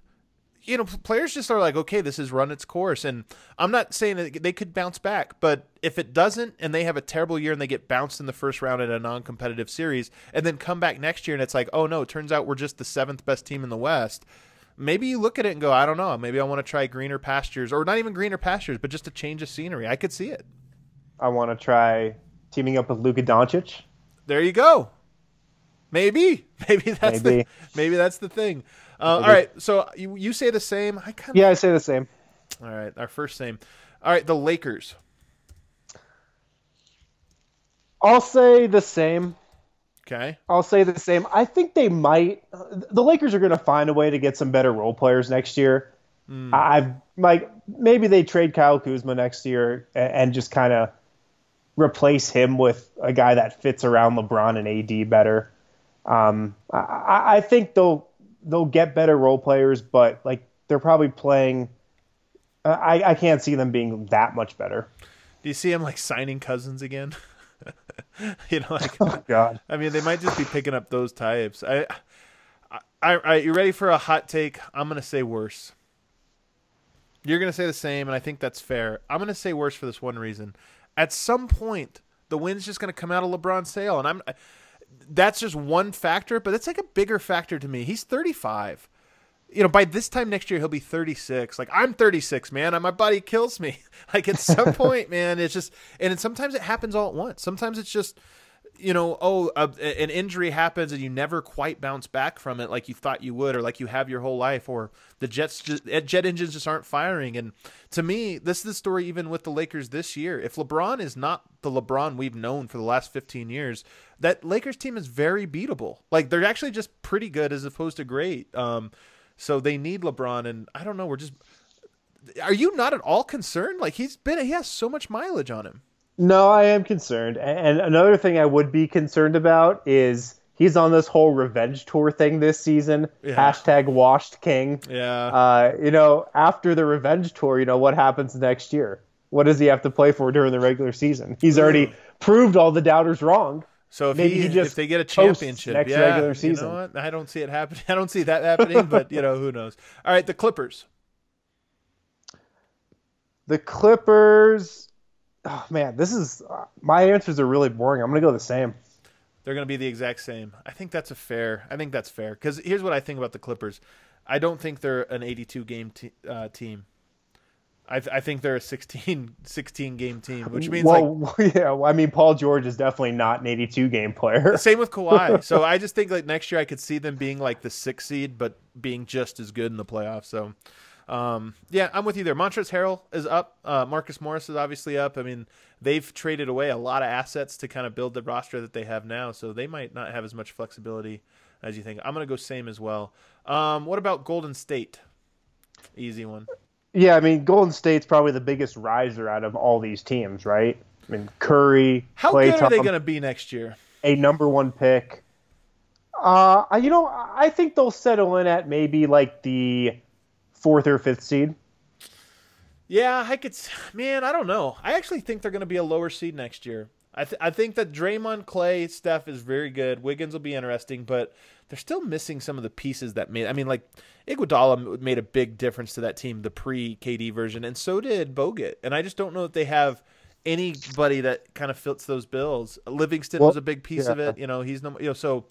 you know, players just are like, okay, this has run its course, and I'm not saying that they could bounce back, but if it doesn't, and they have a terrible year and they get bounced in the first round in a non-competitive series, and then come back next year and it's like, oh no, it turns out we're just the seventh best team in the West. Maybe you look at it and go, I don't know, maybe I want to try greener pastures, or not even greener pastures, but just a change of scenery. I could see it. I want to try teaming up with Luka Doncic. There you go. Maybe, [LAUGHS] maybe that's the Maybe. maybe that's the thing. Uh, all Maybe. right, so you you say the same. I kind of Yeah, I say the same. all right. Our first same. All right, the Lakers. I'll say the same. Okay, I'll say the same. I think they might. The Lakers are going to find a way to get some better role players next year. I've like maybe they trade Kyle Kuzma next year and, and just kind of replace him with a guy that fits around LeBron and AD better. Um, I- I, think they'll they'll get better role players, but like they're probably playing. I, I can't see them being that much better. do you see him like signing Cousins again? [LAUGHS] you know, like [LAUGHS] Oh God, I mean, they might just be picking up those types. I, I, I you ready for a hot take? I'm gonna say worse. You're gonna say the same, and I think that's fair. I'm gonna say worse for this one reason. At some point, the wind's just gonna come out of LeBron's sail, and I'm. That's just one factor, but it's like a bigger factor to me. He's 35. You know, by this time next year, he'll be 36. Like I'm 36, man. My body kills me. [LAUGHS] Like at some [LAUGHS] point, man, it's just, and it, sometimes it happens all at once. Sometimes it's just, you know, oh, an injury happens and you never quite bounce back from it like you thought you would, or like you have your whole life, or the jets just jet engines just aren't firing. And to me, this is the story even with the Lakers this year. If LeBron is not the LeBron we've known for the last 15 years, that Lakers team is very beatable. Like they're actually just pretty good as opposed to great. Um, so they need LeBron, and I don't know. We're just. Are you not at all concerned? Like he's been, he has so much mileage on him. No, I am concerned. And another thing I would be concerned about is he's on this whole revenge tour thing this season. Yeah. Hashtag washed king. Yeah. Uh, you know, after the revenge tour, you know, what happens next year? What does he have to play for during the regular season? He's already proved all the doubters wrong. So if Maybe he, he if they get a championship, next yeah, regular you season. know what? I don't see it happening. [LAUGHS] I don't see that happening, but you know who knows. All right, the Clippers. The Clippers. Oh man, this is my answers are really boring. I'm gonna go the same. They're going to be the exact same. I think that's a fair. I think that's fair because here's what I think about the Clippers. I don't think they're an 82 game te- uh, team. I, th- I think they're a 16, [LAUGHS] 16 game team, which means like [LAUGHS] yeah. well, I mean, Paul George is definitely not an 82 game player. [LAUGHS] Same with Kawhi. so I just think like next year I could see them being like the sixth seed, but being just as good in the playoffs. So um, yeah, I'm with you there. Montrezl Harrell is up. Uh, Marcus Morris is obviously up. I mean, they've traded away a lot of assets to kind of build the roster that they have now, so they might not have as much flexibility as you think. I'm gonna go same as well. Um, what about Golden State? Easy one. Yeah, I mean, Golden State's probably the biggest riser out of all these teams, right? I mean, Curry, How Klay good are they gonna be next year? a number one pick. Uh, you know, I think they'll settle in at maybe like the fourth or fifth seed. Yeah, I could. Man, I don't know. I actually think they're going to be a lower seed next year. I th- I think that Draymond, Klay, Steph is very good. Wiggins will be interesting, but they're still missing some of the pieces that made. I mean, like Iguodala made a big difference to that team, the pre KD version, and so did Bogut. And I just don't know that they have anybody that kind of fits those bills. Livingston well, was a big piece yeah. of it. You know, he's no. You know, so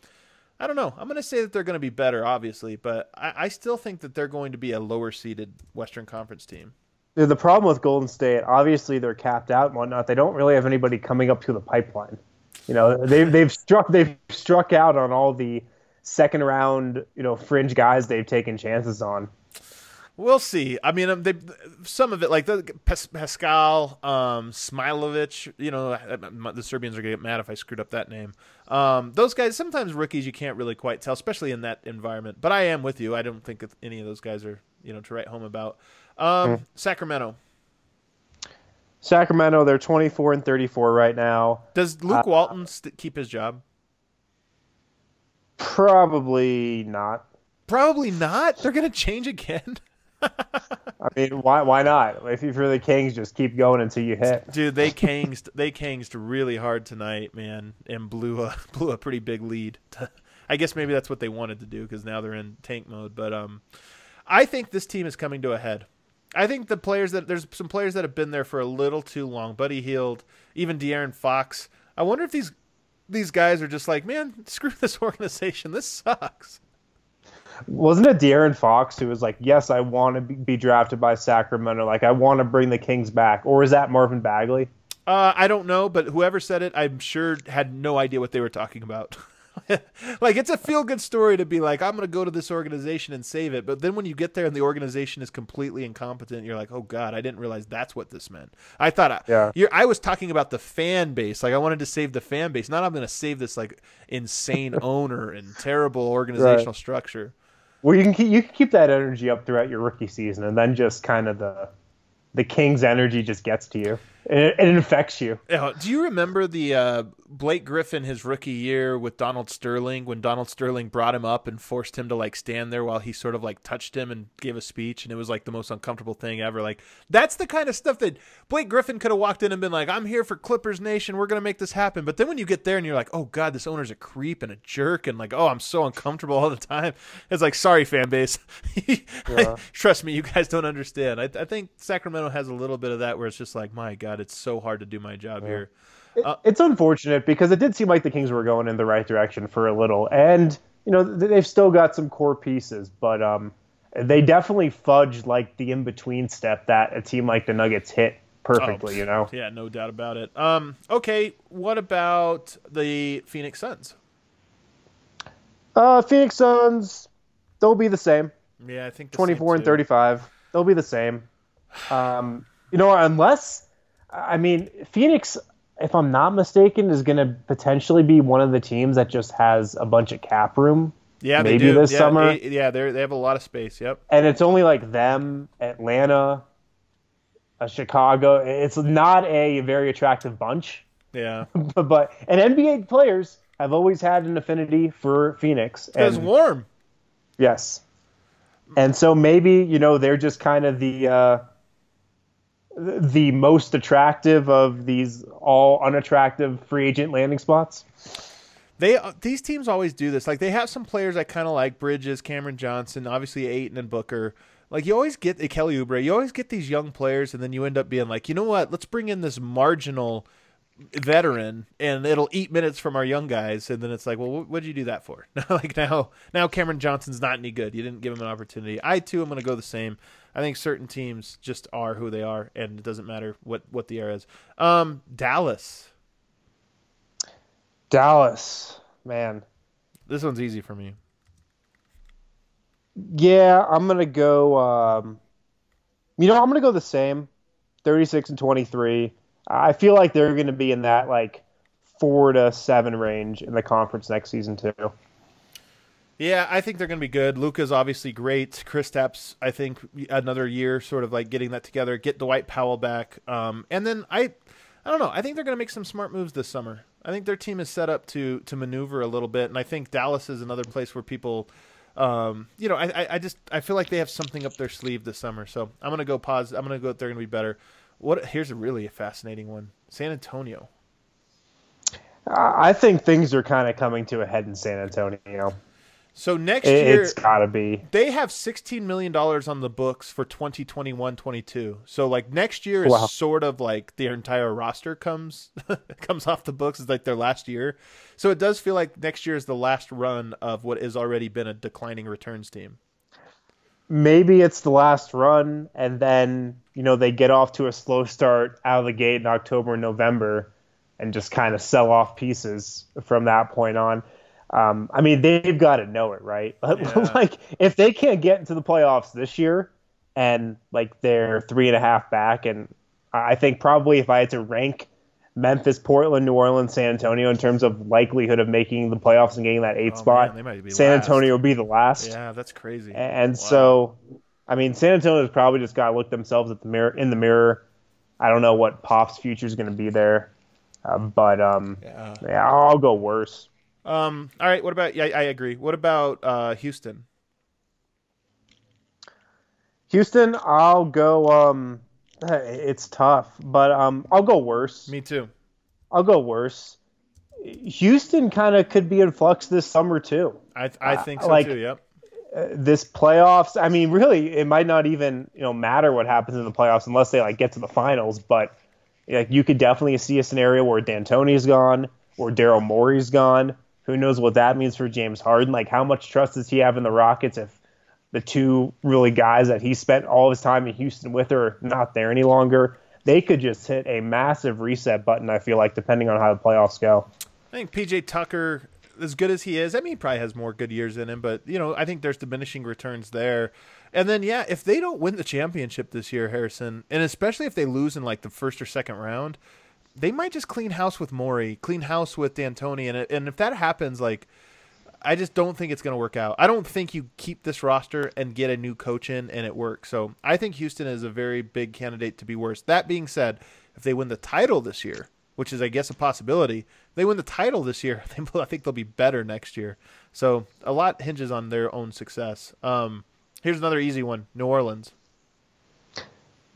I don't know. I'm going to say that they're going to be better, obviously, but I, I still think that they're going to be a lower seeded Western Conference team the problem with Golden State, obviously they're capped out and whatnot. They don't really have anybody coming up through the pipeline. You know, they've [LAUGHS] they've struck they've struck out on all the second round, you know, fringe guys they've taken chances on. We'll see. I mean, um, they some of it like the Paschall, um, Smilovic. You know, the Serbians are gonna get mad if I screwed up that name. Um, those guys, sometimes rookies, you can't really quite tell, especially in that environment. But I am with you. I don't think any of those guys are you know to write home about. Um, mm. Sacramento. Sacramento, they're 24 and 34 right now. Does Luke uh, Walton st- keep his job? Probably not. Probably not. They're going to change again. [LAUGHS] I mean, why why not? If you're the Kings, just keep going until you hit. Dude, they kings they kingsed really hard tonight, man, and blew a [LAUGHS] blew a pretty big lead. [LAUGHS] I guess maybe that's what they wanted to do because now they're in tank mode. But um, I think this team is coming to a head. I think the players that there's some players that have been there for a little too long. Buddy Hield, even De'Aaron Fox. I wonder if these these guys are just like, man, screw this [LAUGHS] organization. This sucks. Wasn't it De'Aaron Fox who was like, "Yes, I want to be drafted by Sacramento. Like, I want to bring the Kings back." Or was that Marvin Bagley? Uh, I don't know, but whoever said it, I'm sure had no idea what they were talking about. [LAUGHS] like it's a feel good story to be like I'm going to go to this organization and save it, but then when you get there and the organization is completely incompetent, you're like, oh god, I didn't realize that's what this meant. I thought, yeah, I, I was talking about the fan base. Like I wanted to save the fan base, not I'm going to save this like insane [LAUGHS] owner and terrible organizational right. structure. Well, you can keep, you can keep that energy up throughout your rookie season, and then just kind of the the King's energy just gets to you. It, it infects you. Yeah. Do you remember the uh, Blake Griffin his rookie year with Donald Sterling when Donald Sterling brought him up and forced him to like stand there while he sort of like touched him and gave a speech and it was like the most uncomfortable thing ever. Like that's the kind of stuff that Blake Griffin could have walked in and been like, "I'm here for Clippers Nation. We're gonna make this happen." But then when you get there and you're like, "Oh God, this owner's a creep and a jerk," and like, "Oh, I'm so uncomfortable all the time," it's like, "Sorry, fan base. [LAUGHS] yeah. Trust me, you guys don't understand." I, I think Sacramento has a little bit of that where it's just like, "My God, it's so hard to do my job yeah. here. Uh, it's unfortunate because it did seem like the Kings were going in the right direction for a little, and you know they've still got some core pieces, but um, they definitely fudged like the in between step that a team like the Nuggets hit perfectly. Oh, you know? Yeah, no doubt about it. Um, okay, what about the Phoenix Suns? Uh, Phoenix Suns, they'll be the same. Yeah, I think twenty four and thirty five. They'll be the same. Um, you know, unless I mean, Phoenix, if I'm not mistaken, is going to potentially be one of the teams that just has a bunch of cap room. Yeah, maybe this yeah, summer. They, yeah, they they have a lot of space. Yep. And it's only like them, Atlanta, uh, Chicago. It's not a very attractive bunch. Yeah. [LAUGHS] but, but and NBA players have always had an affinity for Phoenix. It's warm. Yes. And so maybe you know they're just kind of the. Uh, the most attractive of these all unattractive free agent landing spots? They uh, these teams always do this. Like they have some players I kind of like Bridges, Cameron Johnson, obviously Ayton and Booker. Like you always get Kelly Oubre. You always get these young players, and then you end up being like, you know what? Let's bring in this marginal veteran and it'll eat minutes from our young guys and then it's like well what did you do that for [LAUGHS] like now now cameron johnson's not any good you didn't give him an opportunity i too am going to go the same i think certain teams just are who they are and it doesn't matter what what the era is. Um dallas. Dallas man. This one's easy for me. Yeah i'm going to go um you know i'm to go the same 36 and 23 I feel like they're going to be in that like four to seven range in the conference next season too. Yeah, I think they're going to be good. Luka's obviously great. Chris Kristaps, I think another year, sort of like getting that together. Get Dwight Powell back, um, and then I, I don't know. I think they're going to make some smart moves this summer. I think their team is set up to to maneuver a little bit, and I think Dallas is another place where people, um, you know, I, I, I just I feel like they have something up their sleeve this summer. So I'm gonna go pause. I'm gonna go. They're gonna be better. What? Here's a really fascinating one. San Antonio. I think things are kind of coming to a head in San Antonio. So next year, it's got to be. They have $16 million on the books for 2021 22. So, like, next year is sort of like their entire roster comes [LAUGHS] comes off the books. It's like their last year. So, it does feel like next year is the last run of what has already been a declining returns team. Maybe it's the last run, and then you know they get off to a slow start out of the gate in October and November, and just kind of sell off pieces from that point on. Um, I mean, they've got to know it, right? [LAUGHS] Yeah. like, if they can't get into the playoffs this year, and like they're three and a half back, and I think probably if I had to rank Memphis, Portland, New Orleans, San Antonio in terms of likelihood of making the playoffs and getting that eighth Oh, spot, man, they might be San last. Antonio would be the last. Yeah, that's crazy. And Wow. so, I mean, San Antonio's probably just got to look themselves at the mirror in the mirror. I don't know what Pop's future is going to be there, uh, but um, Yeah. yeah, I'll go worse. Um. All right. What about? Yeah, I agree. What about uh, Houston? Houston, I'll go. Um, it's tough, but um, I'll go worse. Me too. I'll go worse. Houston kind of could be in flux this summer too. I I Uh, think so like- too. Yep. this playoffs i mean really it might not even you know matter what happens in the playoffs unless they like get to the finals but like you could definitely see a scenario where D'Antoni's gone or Daryl Morey's gone who knows what that means for James Harden? Like how much trust does he have in the Rockets if the two really guys that he spent all his time in Houston with are not there any longer? They could just hit a massive reset button I feel like depending on how the playoffs go. I think PJ Tucker, as good as he is, I mean, he probably has more good years in him, but you know, I think there's diminishing returns there. And then, yeah, if they don't win the championship this year, Harrison, and especially if they lose in like the first or second round, they might just clean house with Morey, clean house with D'Antoni, and and if that happens, like. I just don't think it's going to work out. I don't think you keep this roster and get a new coach in and it works. So I think Houston is a very big candidate to be worse. That being said, if they win the title this year, which is I guess a possibility, they win the title this year, [LAUGHS] I think they'll be better next year. So a lot hinges on their own success. Um, here's another easy one: New Orleans.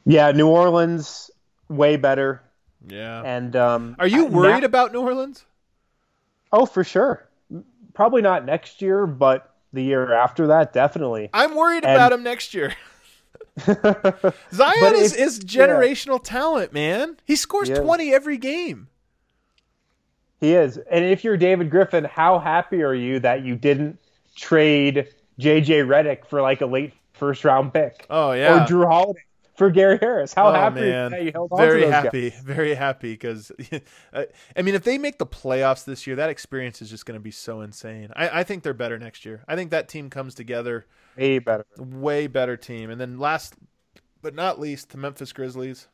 yeah New Orleans way better Yeah. and um, Are you now- worried about New Orleans? Oh, for sure. Probably not next year, but the year after that, definitely. I'm worried And- about him next year. [LAUGHS] [LAUGHS] Zion is, is generational talent, man. He scores Yeah. 20 every game. He is. And if you're David Griffin, how happy are you that you didn't trade JJ Redick for like a late first round pick? Oh yeah. Or Jrue Holiday for Gary Harris? How oh, happy are you man. that you held on very happy, guys? very happy because, [LAUGHS] I mean, if they make the playoffs this year, that experience is just going to be so insane. I, I think they're better next year. I think that team comes together, Way better. way better team. And then last but not least, the Memphis Grizzlies.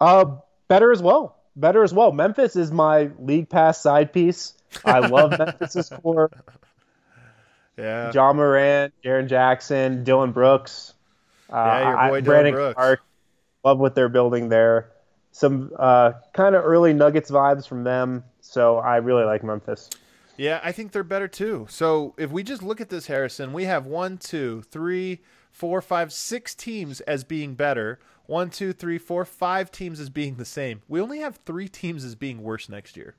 Uh, better as well. Better as well. Memphis is my league pass side piece. I love [LAUGHS] Memphis's core. Yeah, Ja Morant, Jaren Jackson, Dillon Brooks. Uh, Yeah, your I- boy Dillon Brandon Brooks. Clarke. Love what they're building there. Some uh, kind of early Nuggets vibes from them. So I really like Memphis. Yeah, I think they're better too. So if we just look at this, Harrison, we have one, two, three, four, five, six teams as being better. One, two, three, four, five teams as being the same. We only have three teams as being worse next year.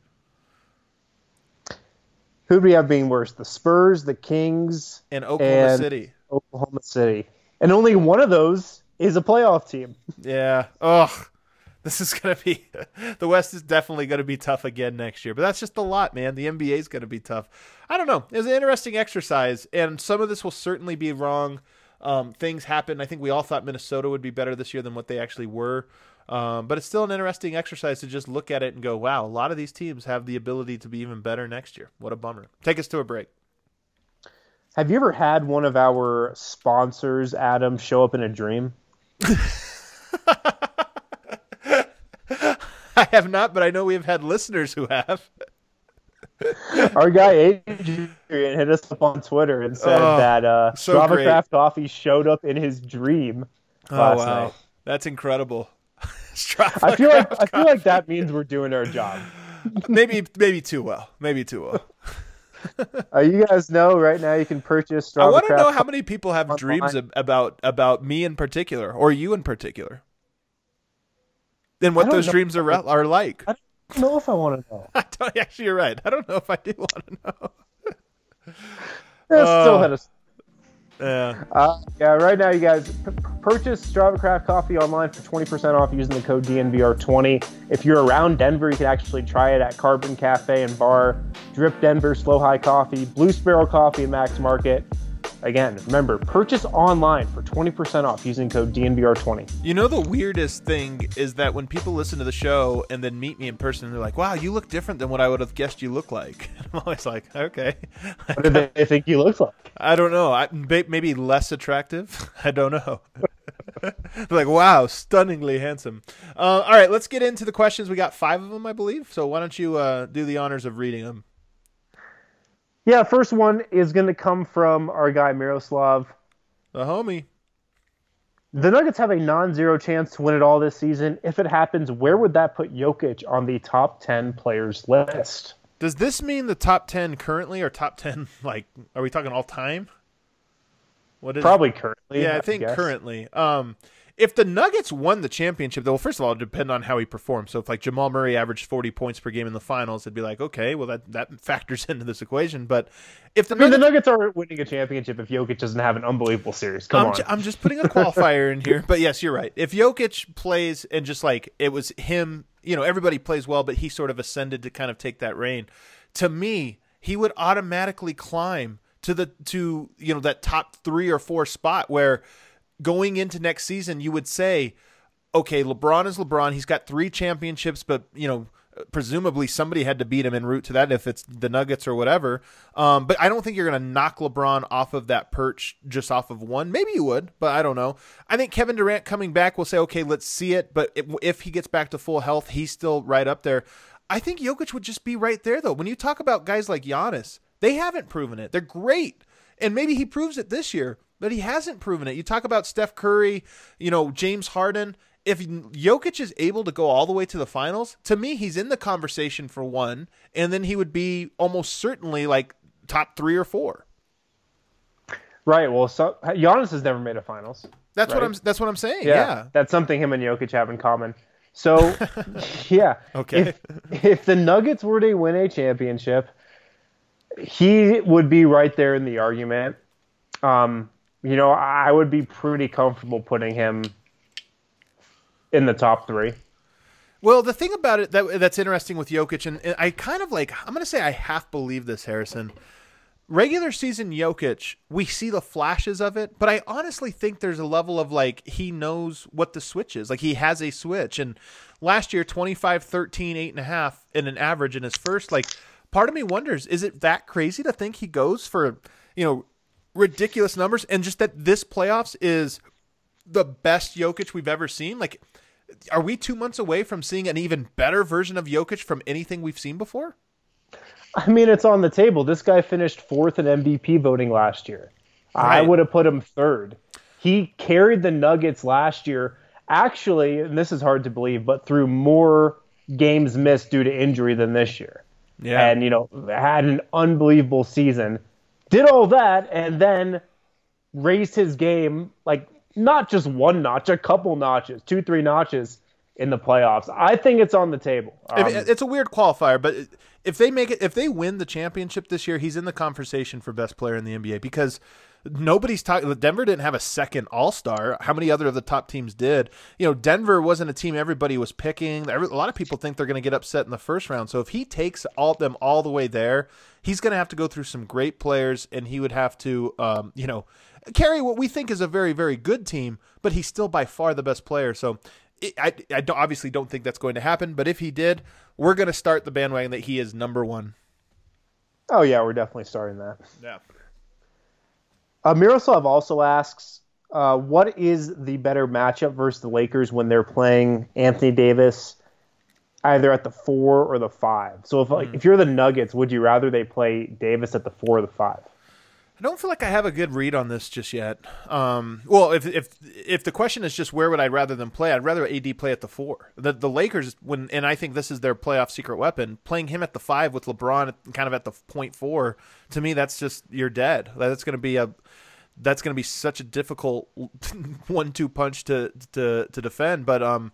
Who do we have being worse? The Spurs, the Kings, And Oklahoma And- City. Oklahoma City. And only one of those is a playoff team. Yeah. Ugh. This is gonna be [LAUGHS] the West is definitely gonna be tough again next year. But that's just a lot, man. The NBA is gonna be tough. I don't know. It was an interesting exercise, and some of this will certainly be wrong. Um, things happen. I think we all thought Minnesota would be better this year than what they actually were. Um, but it's still an interesting exercise to just look at it and go, wow, a lot of these teams have the ability to be even better next year. What a bummer. Take us to a break. Have you ever had one of our sponsors, Adam, show up in a dream? [LAUGHS] I have not, but I know we have had listeners who have. [LAUGHS] Our guy Adrian hit us up on Twitter and said Oh, that uh, so great. Craft Coffee showed up in his dream Oh last wow, night. that's incredible. [LAUGHS] I feel like I feel like that means we're doing our job. maybe maybe too well. Maybe too well. Uh, you guys know right now you can purchase. Strava I want to know how many people have online. dreams ab- about about me in particular, or you in particular, and what those know. dreams are re- are like. I don't know if I want to know. [LAUGHS] I don't, actually, you're right. I don't know if I do want to know. [LAUGHS] Yeah, still Uh, had a Yeah. Uh, yeah, right now, you guys p- purchase Strava Craft coffee online for 20% off using the code DNVR20. If you're around Denver, you can actually try it at Carbon Cafe and Bar, Drip Denver, Slow High Coffee, Blue Sparrow Coffee, and Max Market. Again, remember, purchase online for 20% off using code DNVR20. You know the weirdest thing is that when people listen to the show and then meet me in person, they're like, "Wow, you look different than what I would have guessed you look like." [LAUGHS] I'm always like, "Okay." [LAUGHS] What do they think you look like? I don't know. I, maybe less attractive. [LAUGHS] I don't know. They're like, wow, stunningly handsome. Uh, all right, let's get into the questions. We got five of them, I believe. So why don't you uh, do the honors of reading them? Yeah, first one is going to come from our guy Miroslav. The homie. The Nuggets have a non-zero chance to win it all this season. If it happens, where would that put Jokic on the top 10 players list? Does this mean the top ten currently, or top ten? [LAUGHS] Like, are we talking all time? What is Probably currently. Yeah, I would think guess. currently. Um, if the Nuggets won the championship, though, well, first of all, it depend on how he performs. So if like Jamal Murray averaged forty points per game in the finals, it'd be like, okay, well that that [LAUGHS] factors into this equation. But if the I mean, the Nuggets, Nuggets aren't winning a championship if Jokic doesn't have an unbelievable series. Come I'm, on. I'm just putting a qualifier in here. [LAUGHS] But yes, you're right. If Jokic plays and just like it was him, you know, everybody plays well, but he sort of ascended to kind of take that reign. To me, he would automatically climb to the to you know that top three or four spot where going into next season you would say, okay, LeBron is LeBron. He's got three championships, but you know. Presumably, somebody had to beat him en route to that. If it's the Nuggets or whatever, um, but I don't think you're going to knock LeBron off of that perch just off of one. Maybe you would, but I don't know. I think Kevin Durant coming back will say, okay, let's see it. But if, if he gets back to full health, he's still right up there. I think Jokic would just be right there, though. When you talk about guys like Giannis, they haven't proven it. They're great, and maybe he proves it this year, but he hasn't proven it. You talk about Steph Curry, you know James Harden. If Jokic is able to go all the way to the finals, to me, he's in the conversation for one, and then he would be almost certainly like top three or four. right. Well, so, Giannis has never made a finals. That's what I'm. That's what I'm saying. Yeah. That's something him and Jokic have in common. So, [LAUGHS] yeah. Okay. If, if the Nuggets were to win a championship, he would be right there in the argument. Um, you know, I would be pretty comfortable putting him in the top three. Well, the thing about it that that's interesting with Jokic, and, I kind of like, I'm going to say I half believe this, Harrison. Regular season Jokic, we see the flashes of it, but I honestly think there's a level of like he knows what the switch is. Like he has a switch. And last year, 25, 13, 8.5 in an average in his first, like part of me wonders, is it that crazy to think he goes for, you know, ridiculous numbers and just that this playoffs is the best Jokic we've ever seen? Like, are we two months away from seeing an even better version of Jokic from anything we've seen before? I mean, it's on the table. This guy finished fourth in MVP voting last year. I would have put him third. He carried the Nuggets last year, actually, and this is hard to believe, but through more games missed due to injury than this year. Yeah. And, you know, had an unbelievable season. Did all that and then raised his game like not just one notch, a couple notches, two, three notches in the playoffs. I think it's on the table. Um, it's a weird qualifier, but if they make it, if they win the championship this year, he's in the conversation for best player in the NBA because nobody's talking. Denver didn't have a second All Star. How many other of the top teams did? You know, Denver wasn't a team everybody was picking. A lot of people think they're going to get upset in the first round. So if he takes all them all the way there, he's going to have to go through some great players, and he would have to, um, you know, carry what we think is a very very good team. But he's still by far the best player. So. I, I obviously don't think that's going to happen, but if he did, we're going to start the bandwagon that he is number one. oh, yeah, we're definitely starting that. Yeah. Uh, Miroslav also asks, uh, what is the better matchup versus the Lakers when they're playing Anthony Davis either at the four or the five? So if like, if you're the Nuggets, would you rather they play Davis at the four or the five? I don't feel like I have a good read on this just yet. Um, well, if if if the question is just where would I rather them play, I'd rather AD play at the four. The the Lakers when and I think this is their playoff secret weapon. Playing him at the five with LeBron kind of at the point four, to me that's just you're dead. That's going to be a that's going to be such a difficult [LAUGHS] one-two punch to to to defend. But um,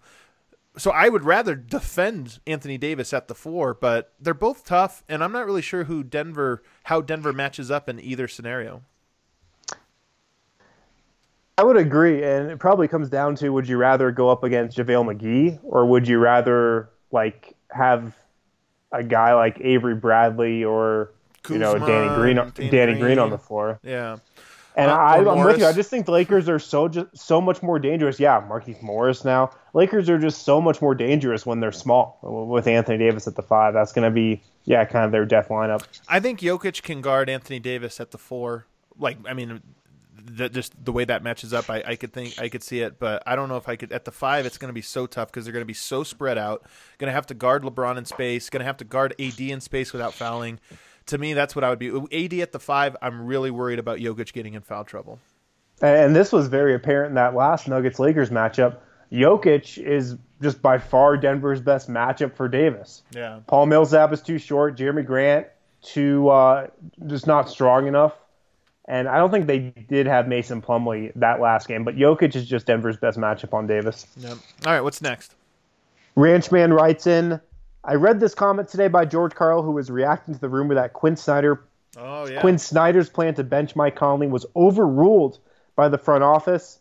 so I would rather defend Anthony Davis at the four, but they're both tough, and I'm not really sure who Denver, how Denver matches up in either scenario. I would agree, and it probably comes down to: Would you rather go up against JaVale McGee, or would you rather like have a guy like Avery Bradley or Kuzma, you know Danny Green, Danny, Danny Green. Green on the floor? Yeah. And uh, I, am with you. I just think the Lakers are so just so much more dangerous. Yeah, Markieff Morris now. Lakers are just so much more dangerous when they're small with Anthony Davis at the five. That's going to be yeah, kind of their death lineup. I think Jokic can guard Anthony Davis at the four. Like I mean, the, just the way that matches up, I, I could think I could see it, but I don't know if I could at the five. It's going to be so tough because they're going to be so spread out. Going to have to guard LeBron in space. Going to have to guard AD in space without fouling to me, that's what I would be. AD at the five, I'm really worried about Jokic getting in foul trouble. And this was very apparent in that last Nuggets Lakers matchup. Jokic is just by far Denver's best matchup for Davis. Yeah. Paul Millsap is too short. Jerami Grant too uh, just not strong enough. And I don't think they did have Mason Plumlee that last game, but Jokic is just Denver's best matchup on Davis. Yep. All right, what's next? Ranchman writes in I read this comment today by George Karl, who was reacting to the rumor that Quin Snyder, oh, yeah. Quin Snyder's plan to bench Mike Conley was overruled by the front office.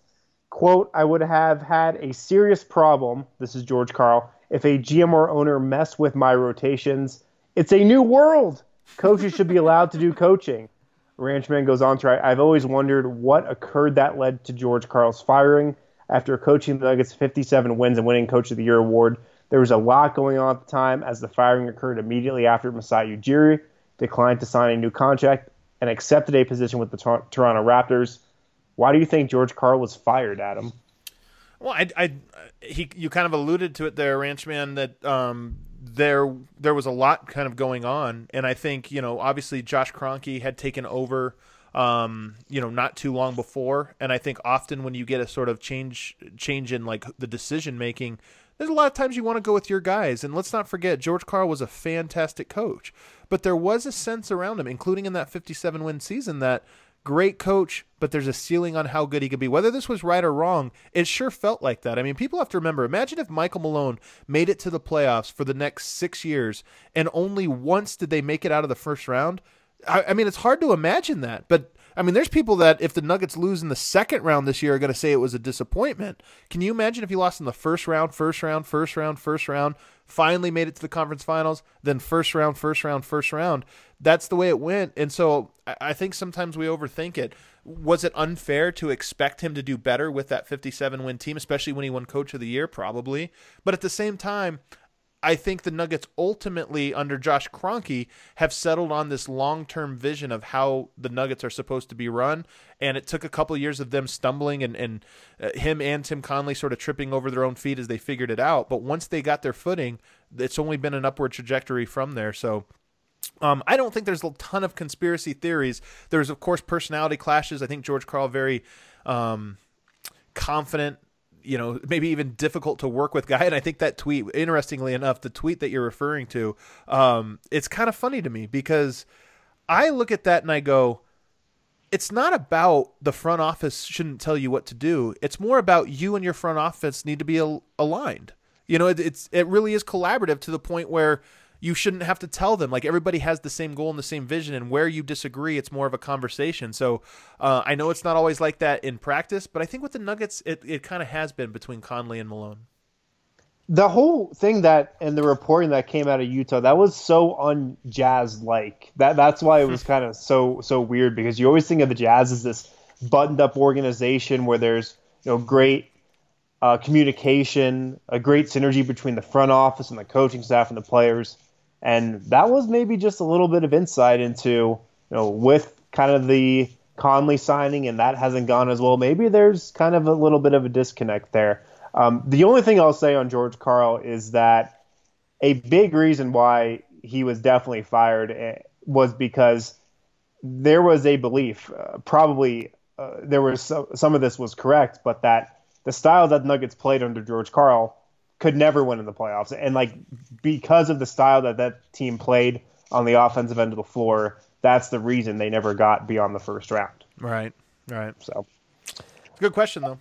"Quote: I would have had a serious problem. This is George Karl. If a GM or owner messed with my rotations, it's a new world. Coaches should be allowed to do coaching." Ranchman goes on to write, I've always wondered what occurred that led to George Karl's firing after coaching the Nuggets 57 wins and winning Coach of the Year award there was a lot going on at the time as the firing occurred immediately after Masai Ujiri declined to sign a new contract and accepted a position with the Tor- Toronto Raptors. Why do you think George Karl was fired, Adam? Well, I, I, he, you kind of alluded to it there, Ranchman, that um, there there was a lot kind of going on, and I think you know obviously Josh Kroenke had taken over, um, you know, not too long before, and I think often when you get a sort of change change in like the decision making, there's a lot of times you want to go with your guys. And let's not forget, George Karl was a fantastic coach. But there was a sense around him, including in that 57 win season, that great coach, but there's a ceiling on how good he could be. Whether this was right or wrong, it sure felt like that. I mean, people have to remember imagine if Michael Malone made it to the playoffs for the next six years and only once did they make it out of the first round. I, I mean, it's hard to imagine that, but I mean, there's people that if the Nuggets lose in the second round this year are going to say it was a disappointment. Can you imagine if you lost in the first round, first round, first round, first round, finally made it to the conference finals, then first round, first round, first round? That's the way it went. And so I think sometimes we overthink it. Was it unfair to expect him to do better with that 57 win team, especially when he won coach of the year? Probably. But at the same time, I think the Nuggets ultimately, under Josh Kroenke, have settled on this long-term vision of how the Nuggets are supposed to be run. And it took a couple of years of them stumbling and, and uh, him and Tim Connelly sort of tripping over their own feet as they figured it out. But once they got their footing, it's only been an upward trajectory from there. So um, I don't think there's a ton of conspiracy theories. There's, of course, personality clashes. I think George Karl very um, confident you know, maybe even difficult to work with guy. [LAUGHS] And I think that tweet, interestingly enough, the tweet that you're referring to, um, it's kind of funny to me because I look at that and I go, it's not about the front office shouldn't tell you what to do. It's more about you and your front office need to be al- aligned. You know, it, it's it really is collaborative to the point where you shouldn't have to tell them. Like everybody has the same goal and the same vision, and where you disagree, it's more of a conversation. So uh, I know it's not always like that in practice, but I think with the Nuggets, it, it kind of has been between Connelly and Malone. The whole thing that and the reporting that came out of Utah that was so unjazz like that. That's why it was [LAUGHS] kind of so so weird because you always think of the Jazz as this buttoned up organization where there's you know great uh, communication, a great synergy between the front office and the coaching staff and the players. And that was maybe just a little bit of insight into, you know, with kind of the Conley signing and that hasn't gone as well. Maybe there's kind of a little bit of a disconnect there. Um, the only thing I'll say on George Karl is that a big reason why he was definitely fired eh, was because there was a belief, uh, probably uh, there was some, some of this was correct, but that the style that Nuggets played under George Karl could never win in the playoffs, and like because of the style that that team played on the offensive end of the floor, that's the reason they never got beyond the first round. Right. Right. So, good question though.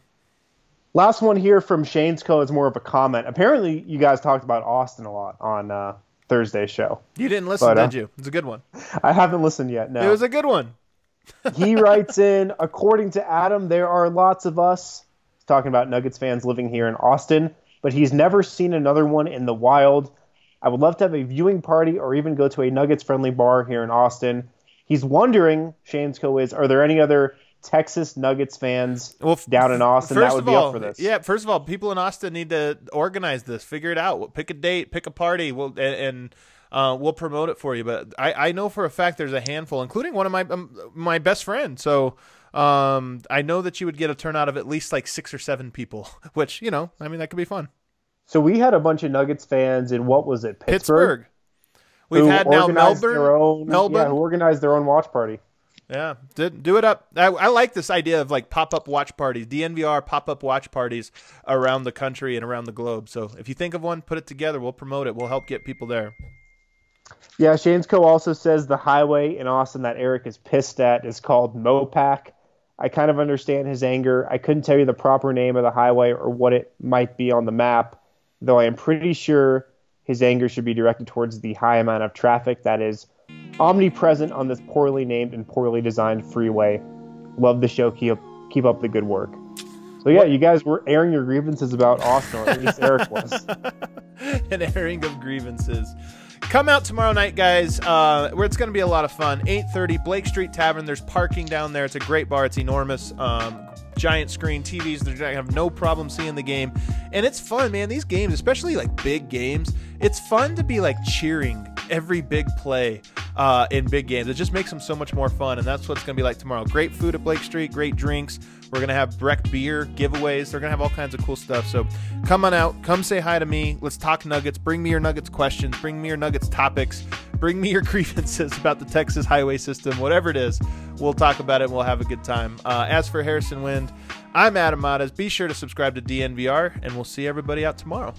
Last one here from Shane's Co is more of a comment. Apparently, you guys talked about Austin a lot on uh, Thursday's show. You didn't listen, But, uh, did you? It's a good one. I haven't listened yet. No, It was a good one. [LAUGHS] he writes in, according to Adam, there are lots of us. Talking about Nuggets fans living here in Austin, but he's never seen another one in the wild. I would love to have a viewing party or even go to a Nuggets friendly bar here in Austin. He's wondering, Shane's Co is, are there any other Texas Nuggets fans Well, f- down in Austin that would be all, up for this? Yeah, first of all, people in Austin need to organize this, figure it out. We'll pick a date, pick a party, we'll, and, and uh, we'll promote it for you. But I, I know for a fact there's a handful, including one of my um, my best friends. So um, I know that you would get a turnout of at least like six or seven people, [LAUGHS] which you know, I mean, that could be fun. So we had a bunch of Nuggets fans in what was it, Pittsburgh? Pittsburgh. We've had now Melbourne. Own, Melbourne. Yeah, who organized their own watch party. Yeah, do, do it up. I, I like this idea of like pop up watch parties, DNVR pop up watch parties around the country and around the globe. So if you think of one, put it together. We'll promote it. We'll help get people there. Yeah, Shane's Co also says the highway in Austin that Eric is pissed at is called Mopac. I kind of understand his anger. I couldn't tell you the proper name of the highway or what it might be on the map, though I am pretty sure his anger should be directed towards the high amount of traffic that is omnipresent on this poorly named and poorly designed freeway. Love the show. Keep keep up the good work. So yeah, you guys were airing your grievances about Austin, or at least Eric was. [LAUGHS] An airing of grievances. Come out tomorrow night, guys. Uh, where it's going to be a lot of fun. 8:30, Blake Street Tavern. There's parking down there. It's a great bar. It's enormous. Um, giant screen TVs. They're going to have no problem seeing the game, and it's fun, man. These games, especially like big games, it's fun to be like cheering every big play uh, in big games. It just makes them so much more fun, and that's what it's going to be like tomorrow. Great food at Blake Street. Great drinks. We're going to have Breck beer giveaways. They're going to have all kinds of cool stuff. So come on out. Come say hi to me. Let's talk Nuggets. Bring me your Nuggets questions. Bring me your Nuggets topics. Bring me your [LAUGHS] grievances about the Texas highway system. Whatever it is, we'll talk about it and we'll have a good time. Uh, as for Harrison Wind, I'm Adam Mares. Be sure to subscribe to DNVR, and we'll see everybody out tomorrow.